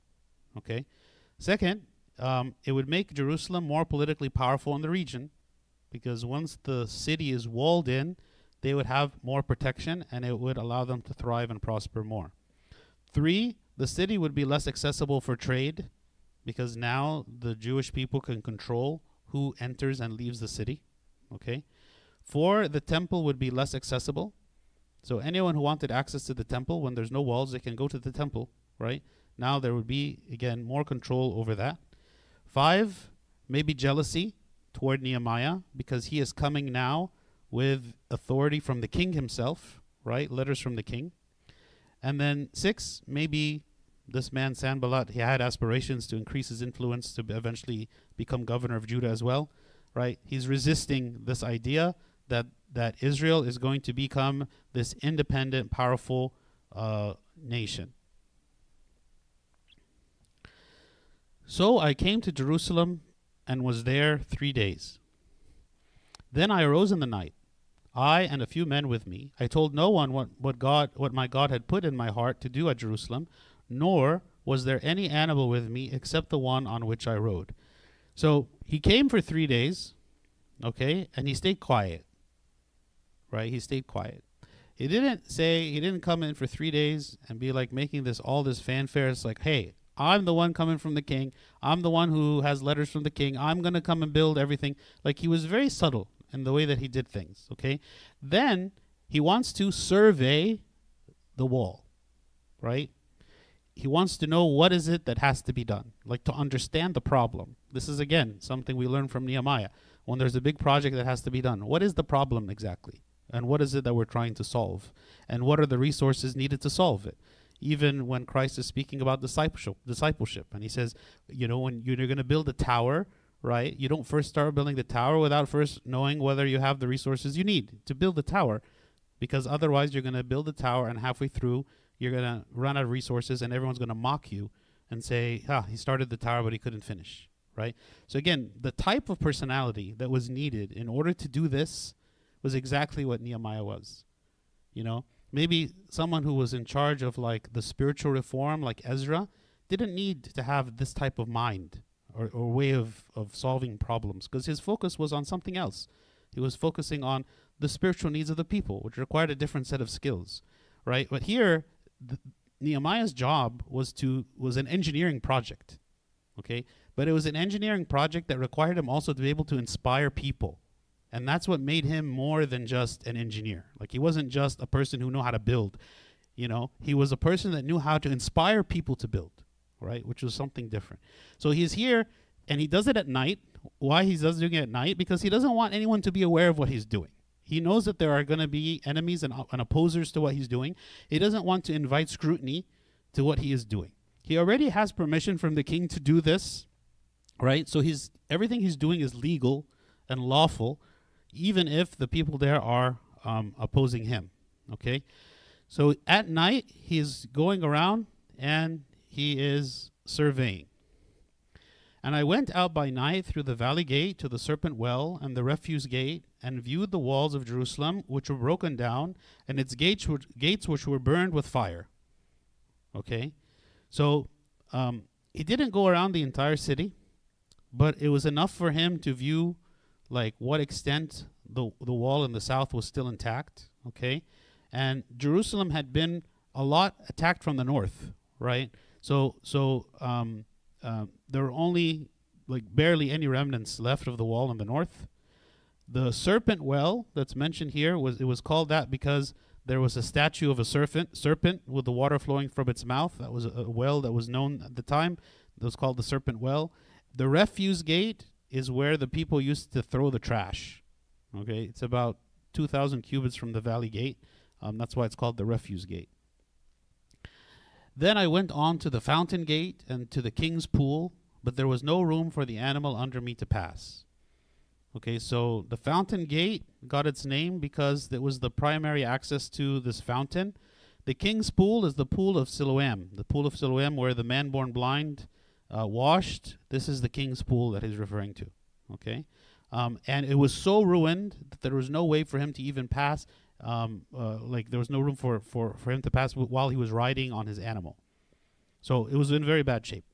Okay. Second, um, it would make Jerusalem more politically powerful in the region, because once the city is walled in, they would have more protection, and it would allow them to thrive and prosper more. Three, the city would be less accessible for trade, because now the Jewish people can control who enters and leaves the city. Okay. Four, the temple would be less accessible. So anyone who wanted access to the temple, when there's no walls, they can go to the temple, right? Now there would be, again, more control over that. Five, maybe jealousy toward Nehemiah, because he is coming now with authority from the king himself, right? Letters from the king. And then six, maybe this man Sanballat, he had aspirations to increase his influence to eventually become governor of Judah as well, right? He's resisting this idea that that Israel is going to become this independent, powerful uh, nation. So I came to Jerusalem and was there three days. Then I arose in the night, I and a few men with me. I told no one what, what God what my God had put in my heart to do at Jerusalem, nor was there any animal with me except the one on which I rode. So he came for three days, okay, and he stayed quiet right? He stayed quiet. He didn't say he didn't come in for three days and be like making this all this fanfare. It's like, hey, I'm the one coming from the king. I'm the one who has letters from the king. I'm gonna come and build everything. Like he was very subtle in the way that he did things. Okay, then he wants to survey the wall, right? He wants to know what is it that has to be done, like to understand the problem. This is again something we learn from Nehemiah. When there's a big project that has to be done, what is the problem exactly? and what is it that we're trying to solve, and what are the resources needed to solve it. Even when Christ is speaking about discipleship, discipleship, and he says, you know, when you're going to build a tower, right? You don't first start building the tower without first knowing whether you have the resources you need to build the tower, because otherwise you're going to build the tower and halfway through you're going to run out of resources and everyone's going to mock you and say, ah, he started the tower but he couldn't finish, right? So again, the type of personality that was needed in order to do this was exactly what Nehemiah was. You know, maybe someone who was in charge of like the spiritual reform like Ezra didn't need to have this type of mind or, or way of, of solving problems because his focus was on something else. He was focusing on the spiritual needs of the people, which required a different set of skills, right? But here, th- Nehemiah's job was to was an engineering project, okay, but it was an engineering project that required him also to be able to inspire people, and that's what made him more than just an engineer. Like he wasn't just a person who knew how to build, you know, he was a person that knew how to inspire people to build, right, which was something different. So he's here, and he does it at night. Why he does doing it at night? Because he doesn't want anyone to be aware of what he's doing. He knows that there are going to be enemies and, and opposers to what he's doing. He doesn't want to invite scrutiny to what he is doing. He already has permission from the king to do this, right? So he's everything he's doing is legal and lawful, even if the people there are um, opposing him. Okay, so at night he's going around and he is surveying. And I went out by night through the valley gate to the serpent well and the refuse gate, and viewed the walls of Jerusalem, which were broken down, and its gates, were, gates which were burned with fire. Okay? So um, he didn't go around the entire city, but it was enough for him to view like what extent the the wall in the south was still intact. Okay, and Jerusalem had been a lot attacked from the north, right? So so um, uh, there were only like barely any remnants left of the wall in the north. The serpent well that's mentioned here was it was called that because there was a statue of a serpent serpent with the water flowing from its mouth. That was a, well that was known at the time. That was called the serpent well. The refuse gate is where the people used to throw the trash. Okay, it's about 2,000 cubits from the valley gate. Um, that's why it's called the refuse gate. Then I went on to the fountain gate and to the king's pool, but there was no room for the animal under me to pass. Okay, so the fountain gate got its name because it was the primary access to this fountain. The king's pool is the pool of Siloam, the pool of Siloam where the man born blind uh, washed. This is the king's pool that he's referring to. Okay, um, and it was so ruined that there was no way for him to even pass. Um, uh, like there was no room for, for, for him to pass while he was riding on his animal. So it was in very bad shape.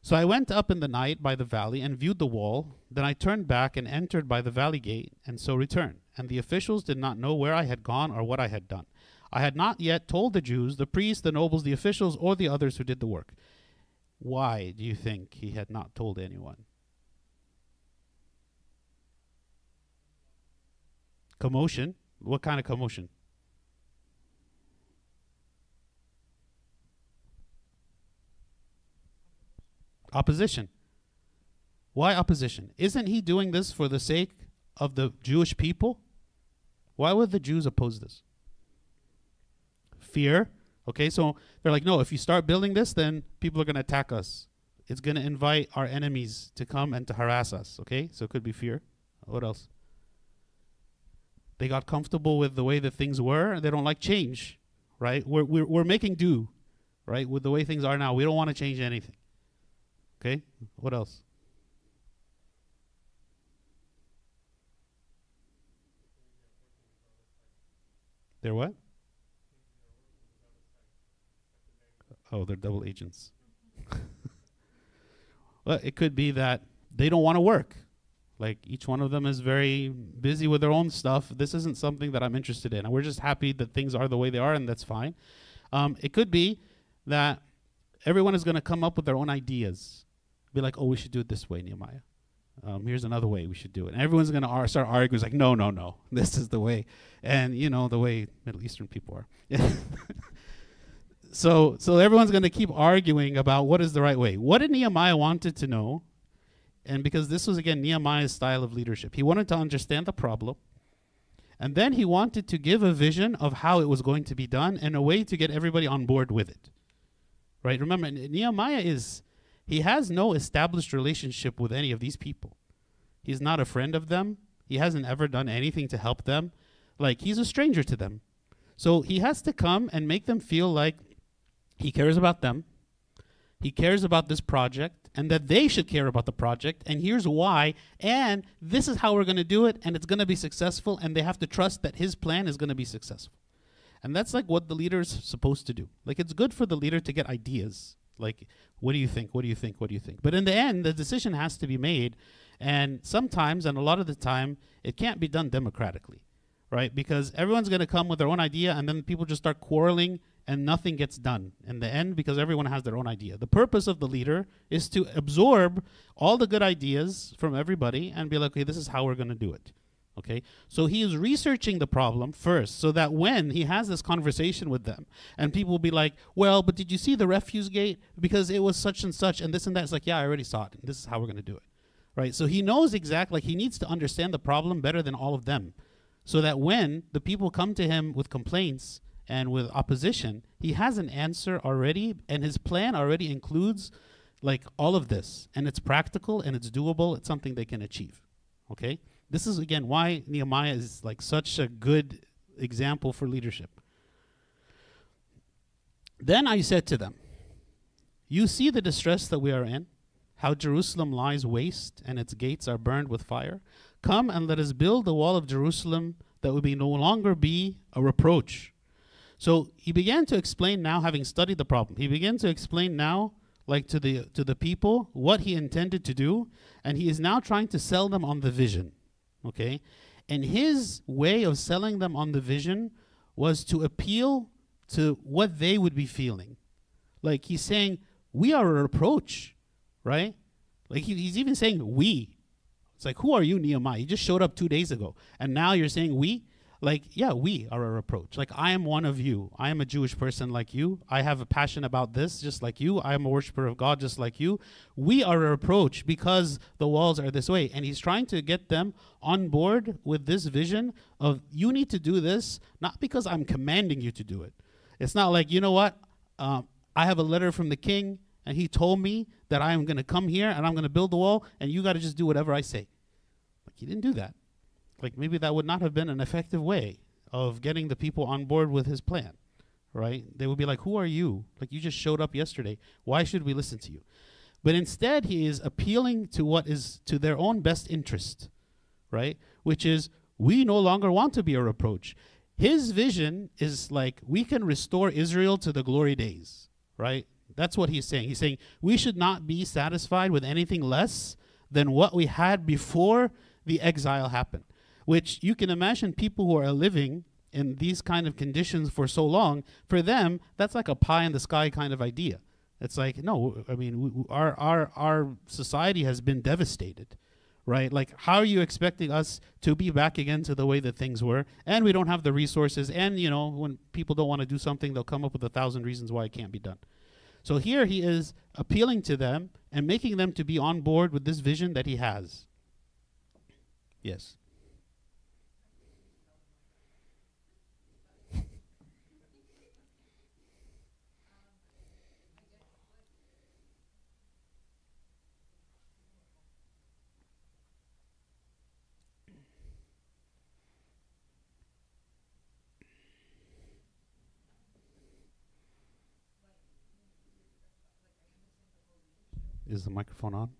So I went up in the night by the valley and viewed the wall. Then I turned back and entered by the valley gate, and so returned. And the officials did not know where I had gone or what I had done. I had not yet told the Jews, the priests, the nobles, the officials, or the others who did the work. Why do you think he had not told anyone? Commotion. What kind of commotion? Opposition. Why opposition? Isn't he doing this for the sake of the Jewish people? Why would the Jews oppose this? Fear. Okay, so they're like, no, if you start building this, then people are going to attack us. It's going to invite our enemies to come and to harass us. Okay, so it could be fear. What else? They got comfortable with the way that things were, and they don't like change, right? We're, we're, we're making do, right, with the way things are now. We don't want to change anything. Okay, what else? They're what? Oh, they're double agents. well, it could be that they don't want to work. Like each one of them is very busy with their own stuff. This isn't something that I'm interested in. And we're just happy that things are the way they are, and that's fine. Um, it could be that everyone is going to come up with their own ideas. Be like, oh, we should do it this way, Nehemiah. Um, here's another way we should do it. And everyone's going to ar- start arguing. It's like, no, no, no. This is the way. And, you know, the way Middle Eastern people are. so, so everyone's going to keep arguing about what is the right way. What did Nehemiah wanted to know? And because this was, again, Nehemiah's style of leadership, he wanted to understand the problem And then he wanted to give a vision of how it was going to be done and a way to get everybody on board with it. Right? Remember, Nehemiah is, he has no established relationship with any of these people. He's not a friend of them. He hasn't ever done anything to help them. Like, he's a stranger to them. So he has to come and make them feel like he cares about them. He cares about this project and that they should care about the project. And here's why. And this is how we're going to do it. And it's going to be successful. And they have to trust that his plan is going to be successful. And that's like what the leader is supposed to do. Like it's good for the leader to get ideas. Like, what do you think? What do you think? What do you think? But in the end, the decision has to be made. And sometimes, and a lot of the time, it can't be done democratically, right? Because everyone's going to come with their own idea, and then people just start quarreling and nothing gets done in the end because everyone has their own idea. The purpose of the leader is to absorb all the good ideas from everybody and be like, okay, this is how we're going to do it. Okay, so he is researching the problem first so that when he has this conversation with them and people will be like, well, but did you see the refuse gate? Because it was such and such and this and that. It's like, yeah, I already saw it. This is how we're going to do it. Right, so he knows exactly, like, he needs to understand the problem better than all of them so that when the people come to him with complaints, and with opposition, he has an answer already, and his plan already includes like all of this, and it's practical and it's doable. It's something they can achieve. Okay, this is again why Nehemiah is like such a good example for leadership. Then I said to them, You see the distress that we are in, how Jerusalem lies waste and its gates are burned with fire. Come and let us build the wall of Jerusalem that will be no longer be a reproach so he began to explain now, having studied the problem, he began to explain now, like to the to the people, what he intended to do, and he is now trying to sell them on the vision. Okay? And his way of selling them on the vision was to appeal to what they would be feeling. Like he's saying, We are a reproach, right? Like he, he's even saying we. It's like, who are you, Nehemiah? You just showed up two days ago, and now you're saying we like yeah we are a reproach. Like i am one of you. I am a jewish person like you. I have a passion about this just like you. I am a worshiper of god just like you. We are a reproach because the walls are this way. And he's trying to get them on board with this vision of you need to do this not because i'm commanding you to do it. It's not like you know what? Um, i have a letter from the king and he told me that i am going to come here and i'm going to build the wall and you got to just do whatever i say. Like he didn't do that like maybe that would not have been an effective way of getting the people on board with his plan, right? They would be like, Who are you? Like, you just showed up yesterday. Why should we listen to you? But instead, he is appealing to what is to their own best interest, right? Which is, we no longer want to be a reproach. His vision is like, we can restore Israel to the glory days, right? That's what he's saying. He's saying, we should not be satisfied with anything less than what we had before the exile happened which you can imagine people who are living in these kind of conditions for so long, for them, that's like a pie in the sky kind of idea. It's like, no, I mean, we, our, our, our society has been devastated, right? Like, how are you expecting us to be back again to the way that things were? And we don't have the resources. And, you know, when people don't want to do something, they'll come up with a thousand reasons why it can't be done. So here he is appealing to them and making them to be on board with this vision that he has. Yes. Is the microphone on?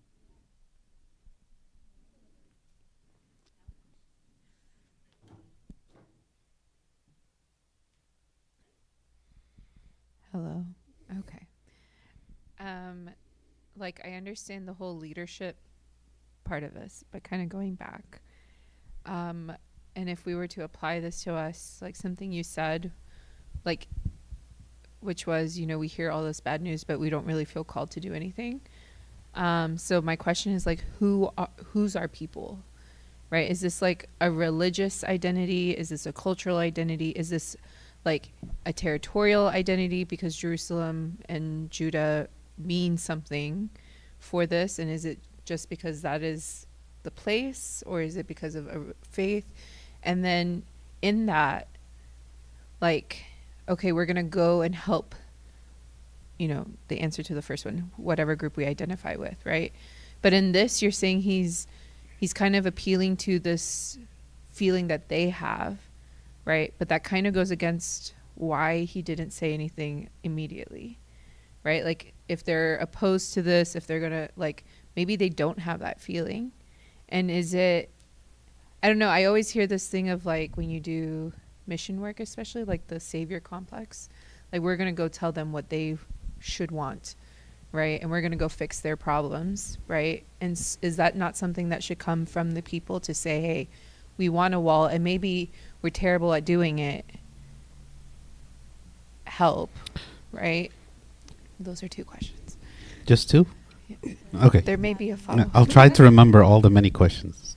Hello. Okay. Um, like I understand the whole leadership part of this, but kind of going back. Um, and if we were to apply this to us, like something you said, like, which was, you know, we hear all this bad news, but we don't really feel called to do anything. Um, so my question is like, who are, who's our people, right? Is this like a religious identity? Is this a cultural identity? Is this like a territorial identity because Jerusalem and Judah mean something for this? And is it just because that is the place, or is it because of a faith? And then in that, like, okay, we're gonna go and help. You know, the answer to the first one, whatever group we identify with, right? But in this, you're saying he's he's kind of appealing to this feeling that they have, right? But that kind of goes against why he didn't say anything immediately, right? Like if they're opposed to this, if they're gonna like maybe they don't have that feeling, and is it? I don't know. I always hear this thing of like when you do mission work, especially like the savior complex, like we're gonna go tell them what they should want right and we're going to go fix their problems right and s- is that not something that should come from the people to say hey we want a wall and maybe we're terrible at doing it help right those are two questions Just two? Okay. there may be a follow I'll try to remember all the many questions.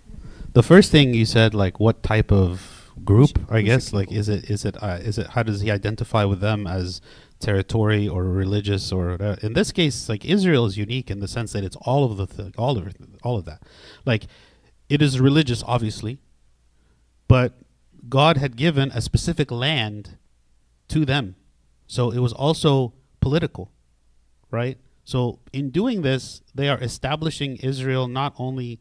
The first thing you said, like, what type of group? I guess, like, is it is it uh, is it how does he identify with them as territory or religious or uh, in this case, like Israel is unique in the sense that it's all of the th- all of all of that. Like, it is religious, obviously, but God had given a specific land to them, so it was also political, right? So in doing this, they are establishing Israel not only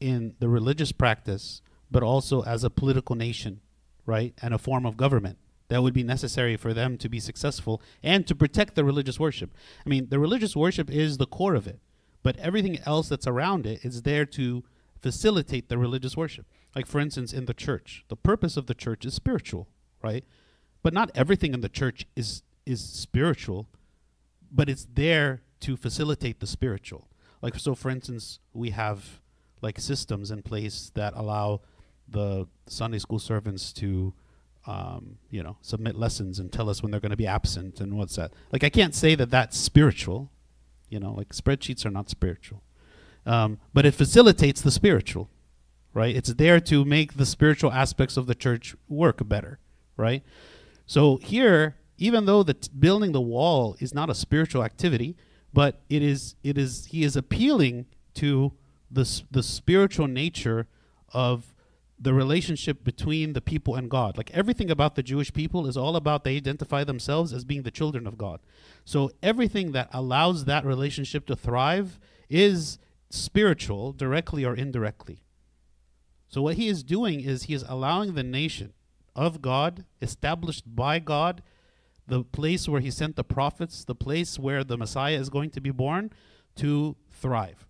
in the religious practice, but also as a political nation, right? And a form of government that would be necessary for them to be successful and to protect the religious worship. I mean, the religious worship is the core of it, but everything else that's around it is there to facilitate the religious worship. Like, for instance, in the church, the purpose of the church is spiritual, right? But not everything in the church is is spiritual, but it's there to facilitate the spiritual. Like so for instance, we have like systems in place that allow the Sunday school servants to um, you know, submit lessons and tell us when they're going to be absent and what's that. Like I can't say that that's spiritual, you know, like spreadsheets are not spiritual. Um, but it facilitates the spiritual, right? It's there to make the spiritual aspects of the church work better, right? So here, even though the t- building the wall is not a spiritual activity, but it is it is he is appealing to the s- the spiritual nature of the relationship between the people and God. Like everything about the Jewish people is all about they identify themselves as being the children of God. So everything that allows that relationship to thrive is spiritual, directly or indirectly. So what he is doing is he is allowing the nation of God, established by God, the place where he sent the prophets, the place where the Messiah is going to be born, to thrive.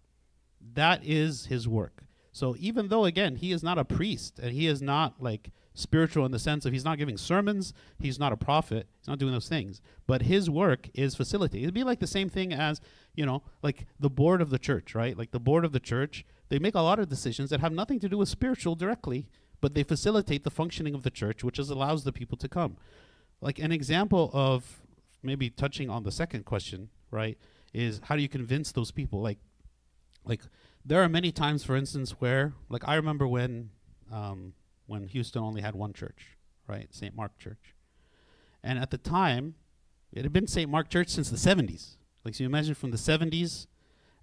That is his work. So even though again he is not a priest and he is not like spiritual in the sense of he's not giving sermons, he's not a prophet, he's not doing those things, but his work is facilitating. It'd be like the same thing as, you know, like the board of the church, right? Like the board of the church, they make a lot of decisions that have nothing to do with spiritual directly, but they facilitate the functioning of the church, which is allows the people to come. Like an example of maybe touching on the second question, right, is how do you convince those people? Like, like there are many times, for instance, where like I remember when um, when Houston only had one church, right, St. Mark Church, and at the time, it had been St. Mark Church since the 70s. Like, so you imagine from the 70s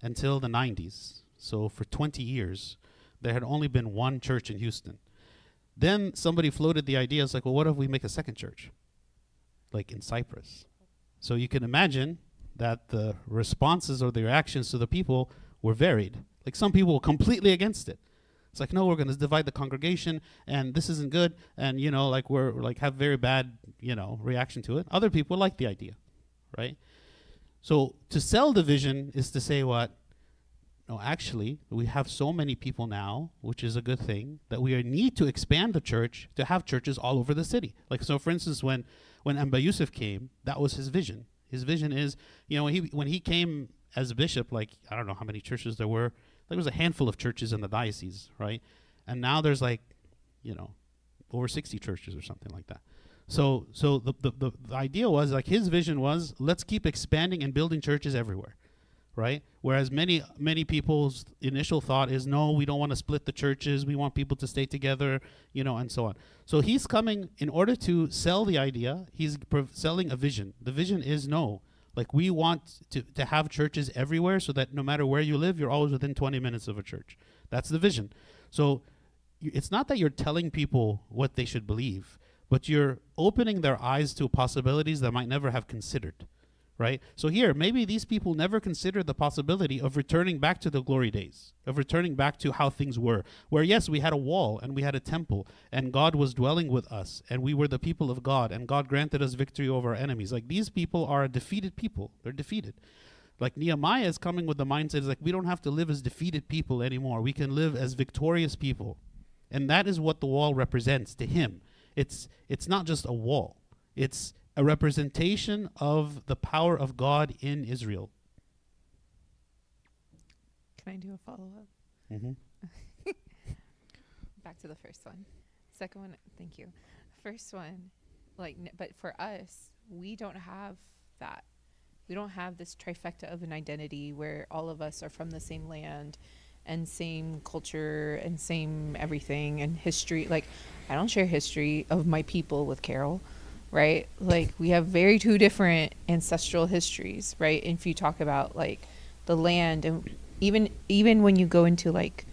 until the 90s. So for 20 years, there had only been one church in Houston. Then somebody floated the idea. It's like, well, what if we make a second church, like in Cypress? So you can imagine that the responses or the reactions to the people were varied. Like some people were completely against it. It's like, no, we're going to divide the congregation, and this isn't good, and you know, like we're like have very bad, you know, reaction to it. Other people like the idea, right? So to sell the vision is to say what? No, actually, we have so many people now, which is a good thing, that we need to expand the church to have churches all over the city. Like so, for instance, when when Amba Yusuf came, that was his vision. His vision is, you know, when he when he came as bishop, like I don't know how many churches there were. There was a handful of churches in the diocese, right? And now there's like, you know, over 60 churches or something like that. So so the, the, the, the idea was like his vision was let's keep expanding and building churches everywhere. Right? Whereas many many people's initial thought is no, we don't want to split the churches. We want people to stay together, you know, and so on. So he's coming in order to sell the idea. He's selling a vision. The vision is no, like we want to, to have churches everywhere so that no matter where you live, you're always within 20 minutes of a church. That's the vision. So it's not that you're telling people what they should believe, but you're opening their eyes to possibilities that might never have considered. Right? So here, maybe these people never considered the possibility of returning back to the glory days, of returning back to how things were, where yes, we had a wall and we had a temple, and God was dwelling with us, and we were the people of God, and God granted us victory over our enemies. Like these people are a defeated people. They're defeated. Like Nehemiah is coming with the mindset is like we don't have to live as defeated people anymore. We can live as victorious people. And that is what the wall represents to him. It's it's not just a wall. It's a representation of the power of God in Israel. Can I do a follow up? Mm-hmm. Back to the first one. Second one, thank you. First one, like, n- but for us, we don't have that. We don't have this trifecta of an identity where all of us are from the same land and same culture and same everything and history. Like, I don't share history of my people with Carol, right? Like, we have very two different ancestral histories, right? If you talk about like the land and even even when you go into like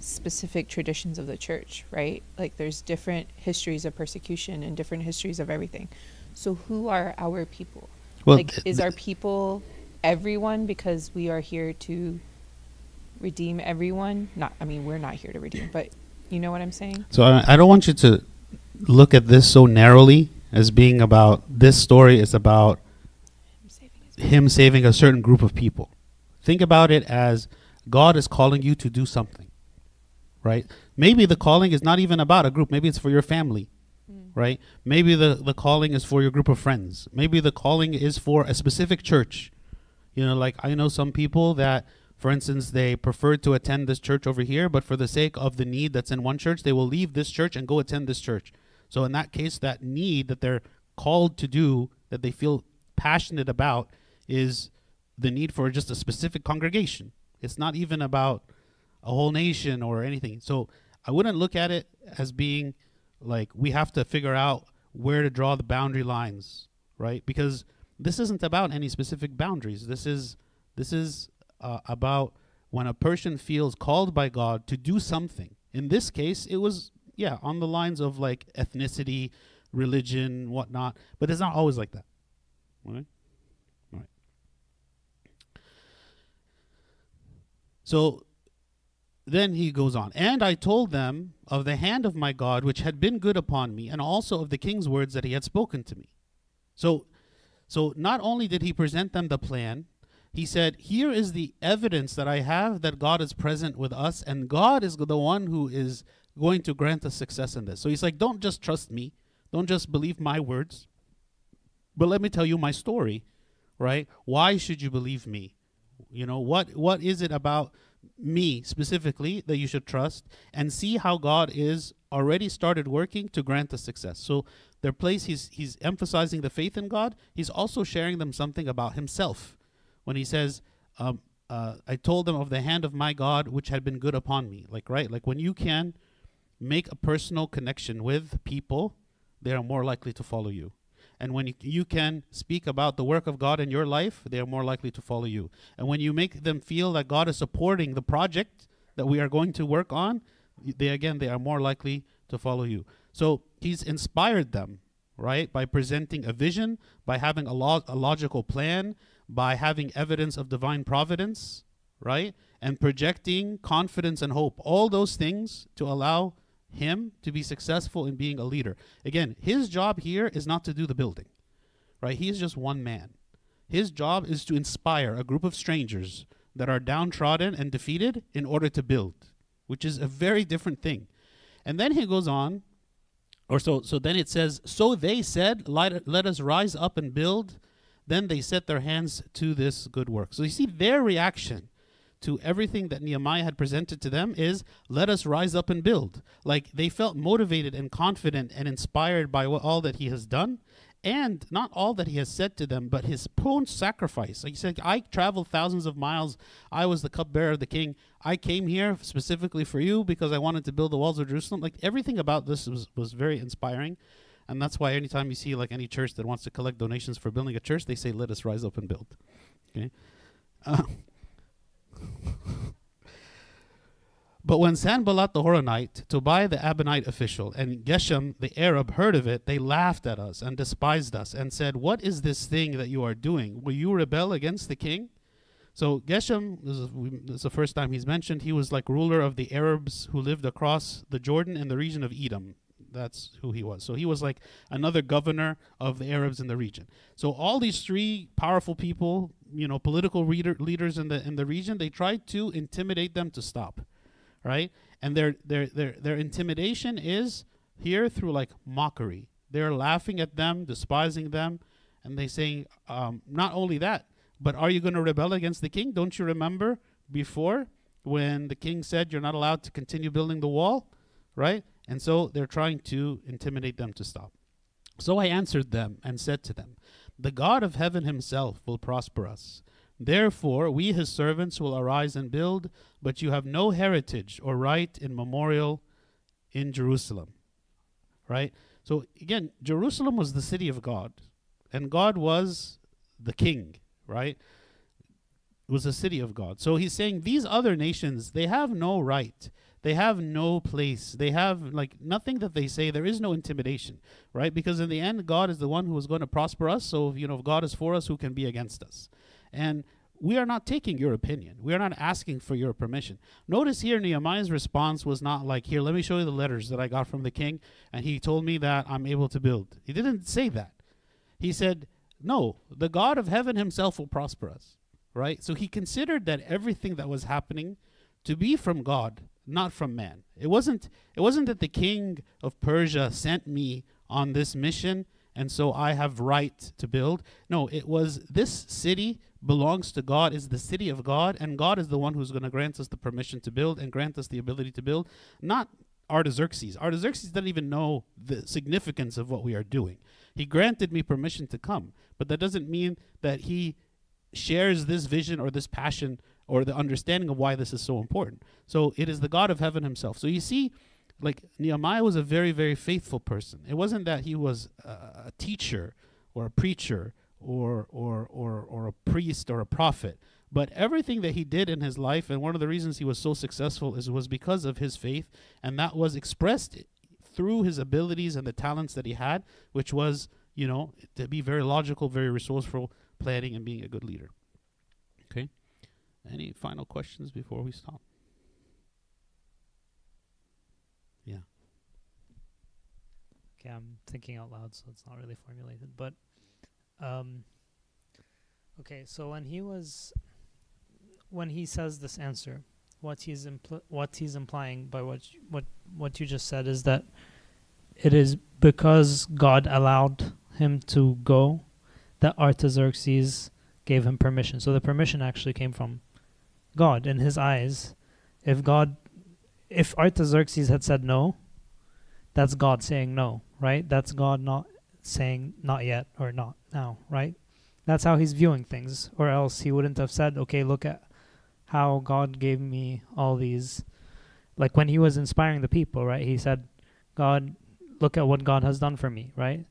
specific traditions of the church, right? Like there's different histories of persecution and different histories of everything. So who are our people? Well, like th- is our people everyone because we are here to redeem everyone? Not I mean we're not here to redeem, but you know what I'm saying? So I, I don't want you to look at this so narrowly as being about this story is about him saving a certain group of people. Think about it as God is calling you to do something, right? Maybe the calling is not even about a group. Maybe it's for your family, Mm. right? Maybe the, the calling is for your group of friends. Maybe the calling is for a specific church. You know, like I know some people that, for instance, they prefer to attend this church over here, but for the sake of the need that's in one church, they will leave this church and go attend this church. So in that case, that need that they're called to do, that they feel passionate about, is the need for just a specific congregation. It's not even about a whole nation or anything. So I wouldn't look at it as being like we have to figure out where to draw the boundary lines, right? Because this isn't about any specific boundaries. This is this is uh, about when a person feels called by God to do something. In this case, it was yeah on the lines of like ethnicity, religion, whatnot. But it's not always like that. Right. Right. So then he goes on, and I told them of the hand of my God which had been good upon me, and also of the king's words that he had spoken to me. So, so not only did he present them the plan, he said, "Here is the evidence that I have that God is present with us, and God is the one who is going to grant us success in this." So he's like, "Don't just trust me, don't just believe my words, but let me tell you my story, right? Why should you believe me? You know what? What is it about?" me specifically that you should trust and see how God is already started working to grant us success. So their place he's he's emphasizing the faith in God. He's also sharing them something about himself when he says, um, uh, "I told them of the hand of my God which had been good upon me." Like right, like when you can make a personal connection with people, they are more likely to follow you. And when you, can speak about the work of God in your life, they are more likely to follow you. And when you make them feel that God is supporting the project that we are going to work on, they again they are more likely to follow you. So he's inspired them, right, by presenting a vision, by having a, a logical plan, by having evidence of divine providence, right, and projecting confidence and hope. All those things to allow him to be successful in being a leader. Again, his job here is not to do the building, right? He is just one man. His job is to inspire a group of strangers that are downtrodden and defeated in order to build, which is a very different thing. And then he goes on, or so so then it says, So they said, let, let us rise up and build. Then they set their hands to this good work. So you see their reaction to everything that Nehemiah had presented to them is let us rise up and build. Like they felt motivated and confident and inspired by what all that he has done and not all that he has said to them, but his own sacrifice. Like he said, I traveled thousands of miles. I was the cupbearer of the king. I came here specifically for you because I wanted to build the walls of Jerusalem. Like everything about this was, was very inspiring. And that's why anytime you see like any church that wants to collect donations for building a church, they say, let us rise up and build. Okay. Uh, But when Sanballat the Horonite, Tobiah the Ammonite official, and Geshem the Arab heard of it, they laughed at us and despised us and said, What is this thing that you are doing? Will you rebel against the king? So Geshem, this is, this is the first time he's mentioned, he was like ruler of the Arabs who lived across the Jordan in the region of Edom. That's who he was. So he was like another governor of the Arabs in the region. So all these three powerful people, you know, political reader, leaders in the in the region, they tried to intimidate them to stop, right? And their their their their intimidation is here through like mockery. They're laughing at them, despising them, and they saying, um, not only that, but are you going to rebel against the king? Don't you remember before when the king said you're not allowed to continue building the wall, right? And so they're trying to intimidate them to stop. So I answered them and said to them, The God of heaven himself will prosper us. Therefore, we his servants will arise and build, but you have no heritage or right in memorial in Jerusalem. Right? So again, Jerusalem was the city of God, and God was the king, right? It was the city of God. So he's saying these other nations, they have no right. They have no place. They have like nothing that they say. There is no intimidation, right? Because in the end, God is the one who is going to prosper us. So, you know, if God is for us, who can be against us? And we are not taking your opinion. We are not asking for your permission. Notice here, Nehemiah's response was not like, Here, let me show you the letters that I got from the king, and he told me that I'm able to build. He didn't say that. He said, No, the God of heaven himself will prosper us, right? So he considered that everything that was happening to be from God, not from man. It wasn't, it wasn't that the king of Persia sent me on this mission and so I have right to build. No, it was this city belongs to God, is the city of God, and God is the one who's going to grant us the permission to build and grant us the ability to build, not Artaxerxes. Artaxerxes doesn't even know the significance of what we are doing. He granted me permission to come, but that doesn't mean that he shares this vision or this passion or the understanding of why this is so important. So it is the God of heaven himself. So you see, like Nehemiah was a very, very faithful person. It wasn't that he was a, a teacher or a preacher or, or, or, or a priest or a prophet. But everything that he did in his life, and one of the reasons he was so successful is was because of his faith, and that was expressed through his abilities and the talents that he had, which was, you know, to be very logical, very resourceful, planning, and being a good leader. Okay. Any final questions before we stop? Yeah. Okay, I'm thinking out loud, so it's not really formulated. But, um, okay, so when he was, when he says this answer, what he's impl- what he's implying by what you, what what you just said is that it is because God allowed him to go that Artaxerxes gave him permission. So the permission actually came from God in his eyes. If God, if Artaxerxes had said no, that's God saying no, right? That's God not saying not yet or not now, right? That's how he's viewing things, or else he wouldn't have said, okay, look at how God gave me all these. Like when he was inspiring the people, right? He said, God, look at what God has done for me, right?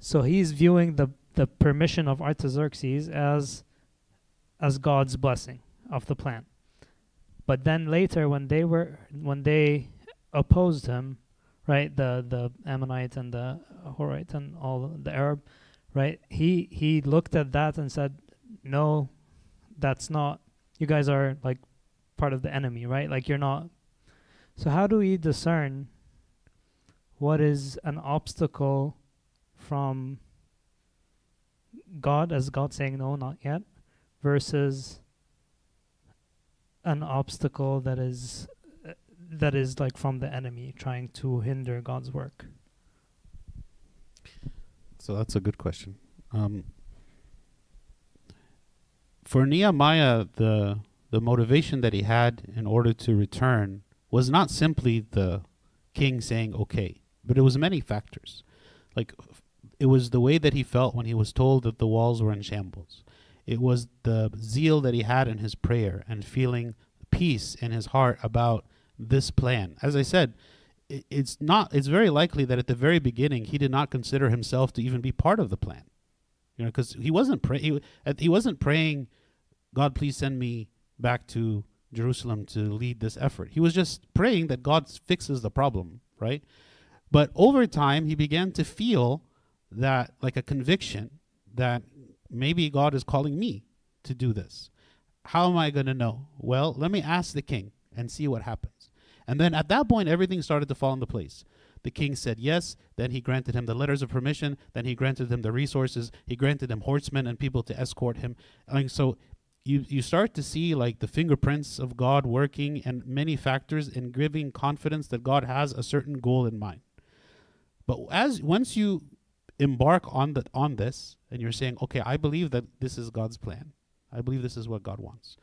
So he's viewing the the permission of Artaxerxes as as God's blessing of the plan. But then later when they were when they opposed him, right, the the Ammonite and the Horite and all the Arab, right? He he looked at that and said, "No, that's not you guys are like part of the enemy, right? Like you're not So how do we discern what is an obstacle from God as God saying no, not yet, versus an obstacle that is uh, that is like from the enemy trying to hinder God's work. So that's a good question. Um, for Nehemiah, the the motivation that he had in order to return was not simply the king saying okay, but it was many factors. Like it was the way that he felt when he was told that the walls were in shambles. It was the zeal that he had in his prayer and feeling peace in his heart about this plan. As I said, it's not it's very likely that at the very beginning he did not consider himself to even be part of the plan. You know, because he wasn't pray he, he wasn't praying, God, please send me back to Jerusalem to lead this effort. He was just praying that God fixes the problem, right? But over time, he began to feel that, like a conviction, that maybe God is calling me to do this. How am I going to know? Well, let me ask the king and see what happens. And then at that point, everything started to fall into place. The king said yes. Then he granted him the letters of permission. Then he granted him the resources. He granted him horsemen and people to escort him. And so you, you start to see like the fingerprints of God working and many factors in giving confidence that God has a certain goal in mind. But as once you embark on that on this and you're saying, okay, I believe that this is God's plan. I believe this is what God wants.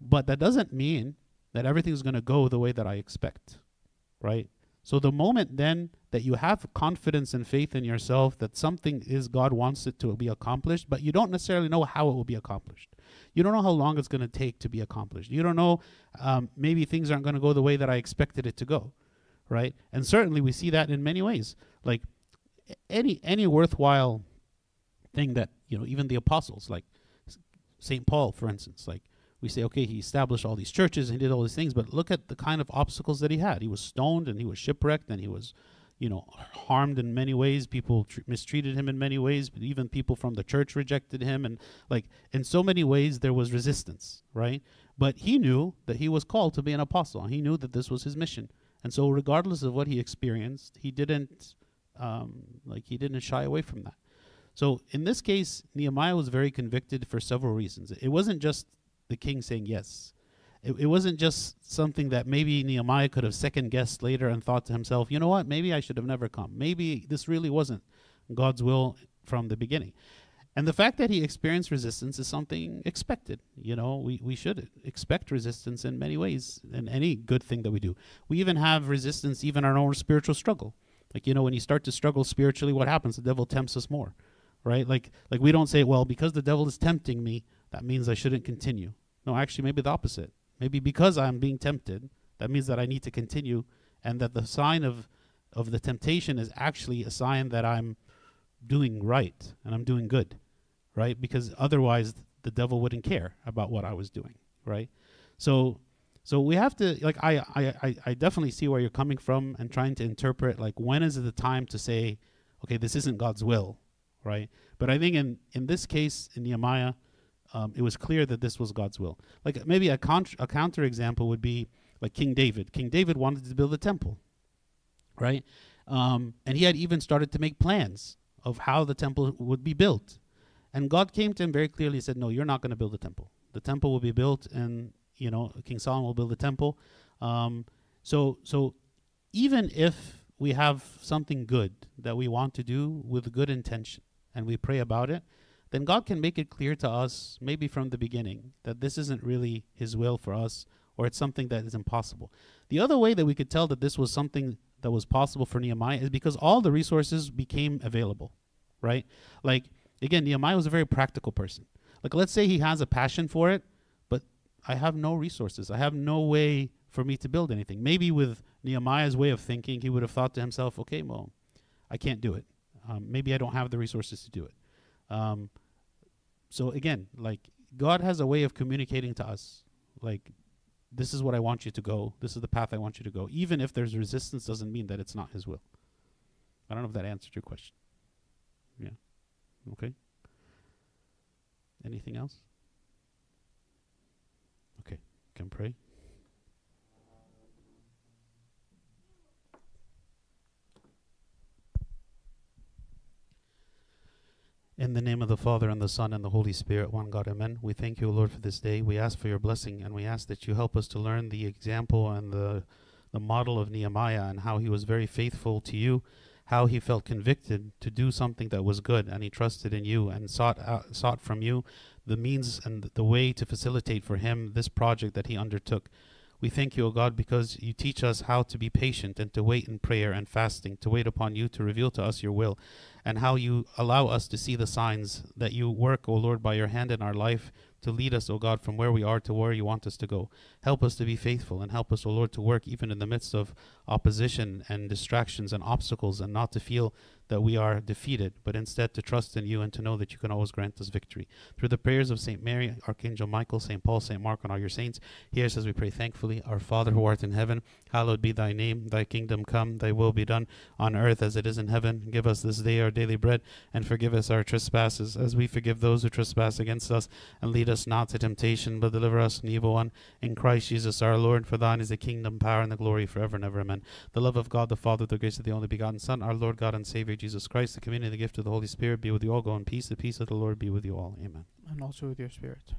But that doesn't mean that everything's going to go the way that I expect, right? So the moment then that you have confidence and faith in yourself that something is God wants it to be accomplished, but you don't necessarily know how it will be accomplished. You don't know how long it's going to take to be accomplished. You don't know um, maybe things aren't going to go the way that I expected it to go, right? And certainly we see that in many ways. Like any any worthwhile thing that you know, even the apostles, like Saint Paul, for instance, like we say, okay, he established all these churches and he did all these things, but look at the kind of obstacles that he had. He was stoned and he was shipwrecked and he was, you know, harmed in many ways. People tr- mistreated him in many ways, but even people from the church rejected him. And like in so many ways, there was resistance, right? But he knew that he was called to be an apostle. He knew that this was his mission. And so, regardless of what he experienced, he didn't, um, like, he didn't shy away from that. So in this case, Nehemiah was very convicted for several reasons. It wasn't just the king saying yes. It, it wasn't just something that maybe Nehemiah could have second guessed later and thought to himself, you know what, maybe I should have never come. Maybe this really wasn't God's will from the beginning. And the fact that he experienced resistance is something expected. You know, we, we should expect resistance in many ways in any good thing that we do. We even have resistance even in our own spiritual struggle. Like, you know, when you start to struggle spiritually, what happens? The devil tempts us more. Right? Like like we don't say, well, because the devil is tempting me, that means I shouldn't continue. No, actually, maybe the opposite. Maybe because I'm being tempted, that means that I need to continue, and that the sign of of the temptation is actually a sign that I'm doing right and I'm doing good, right? Because otherwise, the devil wouldn't care about what I was doing, right? So, so we have to like I I I, definitely see where you're coming from and trying to interpret like when is the time to say, okay, this isn't God's will, right? But I think in in this case in Nehemiah um, it was clear that this was God's will. Like maybe a, a counter example would be like King David. King David wanted to build a temple, right? Um, and he had even started to make plans of how the temple would be built. And God came to him very clearly and said, No, you're not going to build a temple. The temple will be built, and you know King Solomon will build the temple. Um, so, so even if we have something good that we want to do with good intention, and we pray about it, then God can make it clear to us, maybe from the beginning, that this isn't really His will for us, or it's something that is impossible. The other way that we could tell that this was something that was possible for Nehemiah is because all the resources became available, right? Like, again, Nehemiah was a very practical person. Like, let's say he has a passion for it, but I have no resources. I have no way for me to build anything. Maybe with Nehemiah's way of thinking, he would have thought to himself, okay, well, I can't do it. Um, maybe I don't have the resources to do it. Um, so again, like God has a way of communicating to us, like this is what I want you to go. This is the path I want you to go. Even if there's resistance, doesn't mean that it's not His will. I don't know if that answered your question. Yeah. Okay. Anything else? Okay. Can pray. In the name of the Father, and the Son, and the Holy Spirit, one God, Amen. We thank you, O Lord, for this day. We ask for your blessing, and we ask that you help us to learn the example and the, the model of Nehemiah and how he was very faithful to you, how he felt convicted to do something that was good, and he trusted in you and sought, out, sought from you the means and the way to facilitate for him this project that he undertook. We thank you, O God, because you teach us how to be patient and to wait in prayer and fasting, to wait upon you to reveal to us your will and how you allow us to see the signs that you work, O Lord, by your hand in our life to lead us, O God, from where we are to where you want us to go. Help us to be faithful and help us, O Lord, to work even in the midst of opposition and distractions and obstacles and not to feel that we are defeated, but instead to trust in you and to know that you can always grant us victory. Through the prayers of St. Mary, Archangel Michael, St. Paul, St. Mark, and all your saints, hear us as we pray thankfully. Our Father who art in heaven, hallowed be thy name. Thy kingdom come, thy will be done on earth as it is in heaven. Give us this day our daily bread, and forgive us our trespasses, as we forgive those who trespass against us. And lead us not to temptation, but deliver us from evil one. In Christ Jesus our Lord, for thine is the kingdom, power, and the glory forever and ever. Amen. The love of God the Father, the grace of the only begotten Son, our Lord God and Savior Jesus Christ, the communion the gift of the Holy Spirit be with you all. Go in peace. The peace of the Lord be with you all. Amen. And also with your spirit.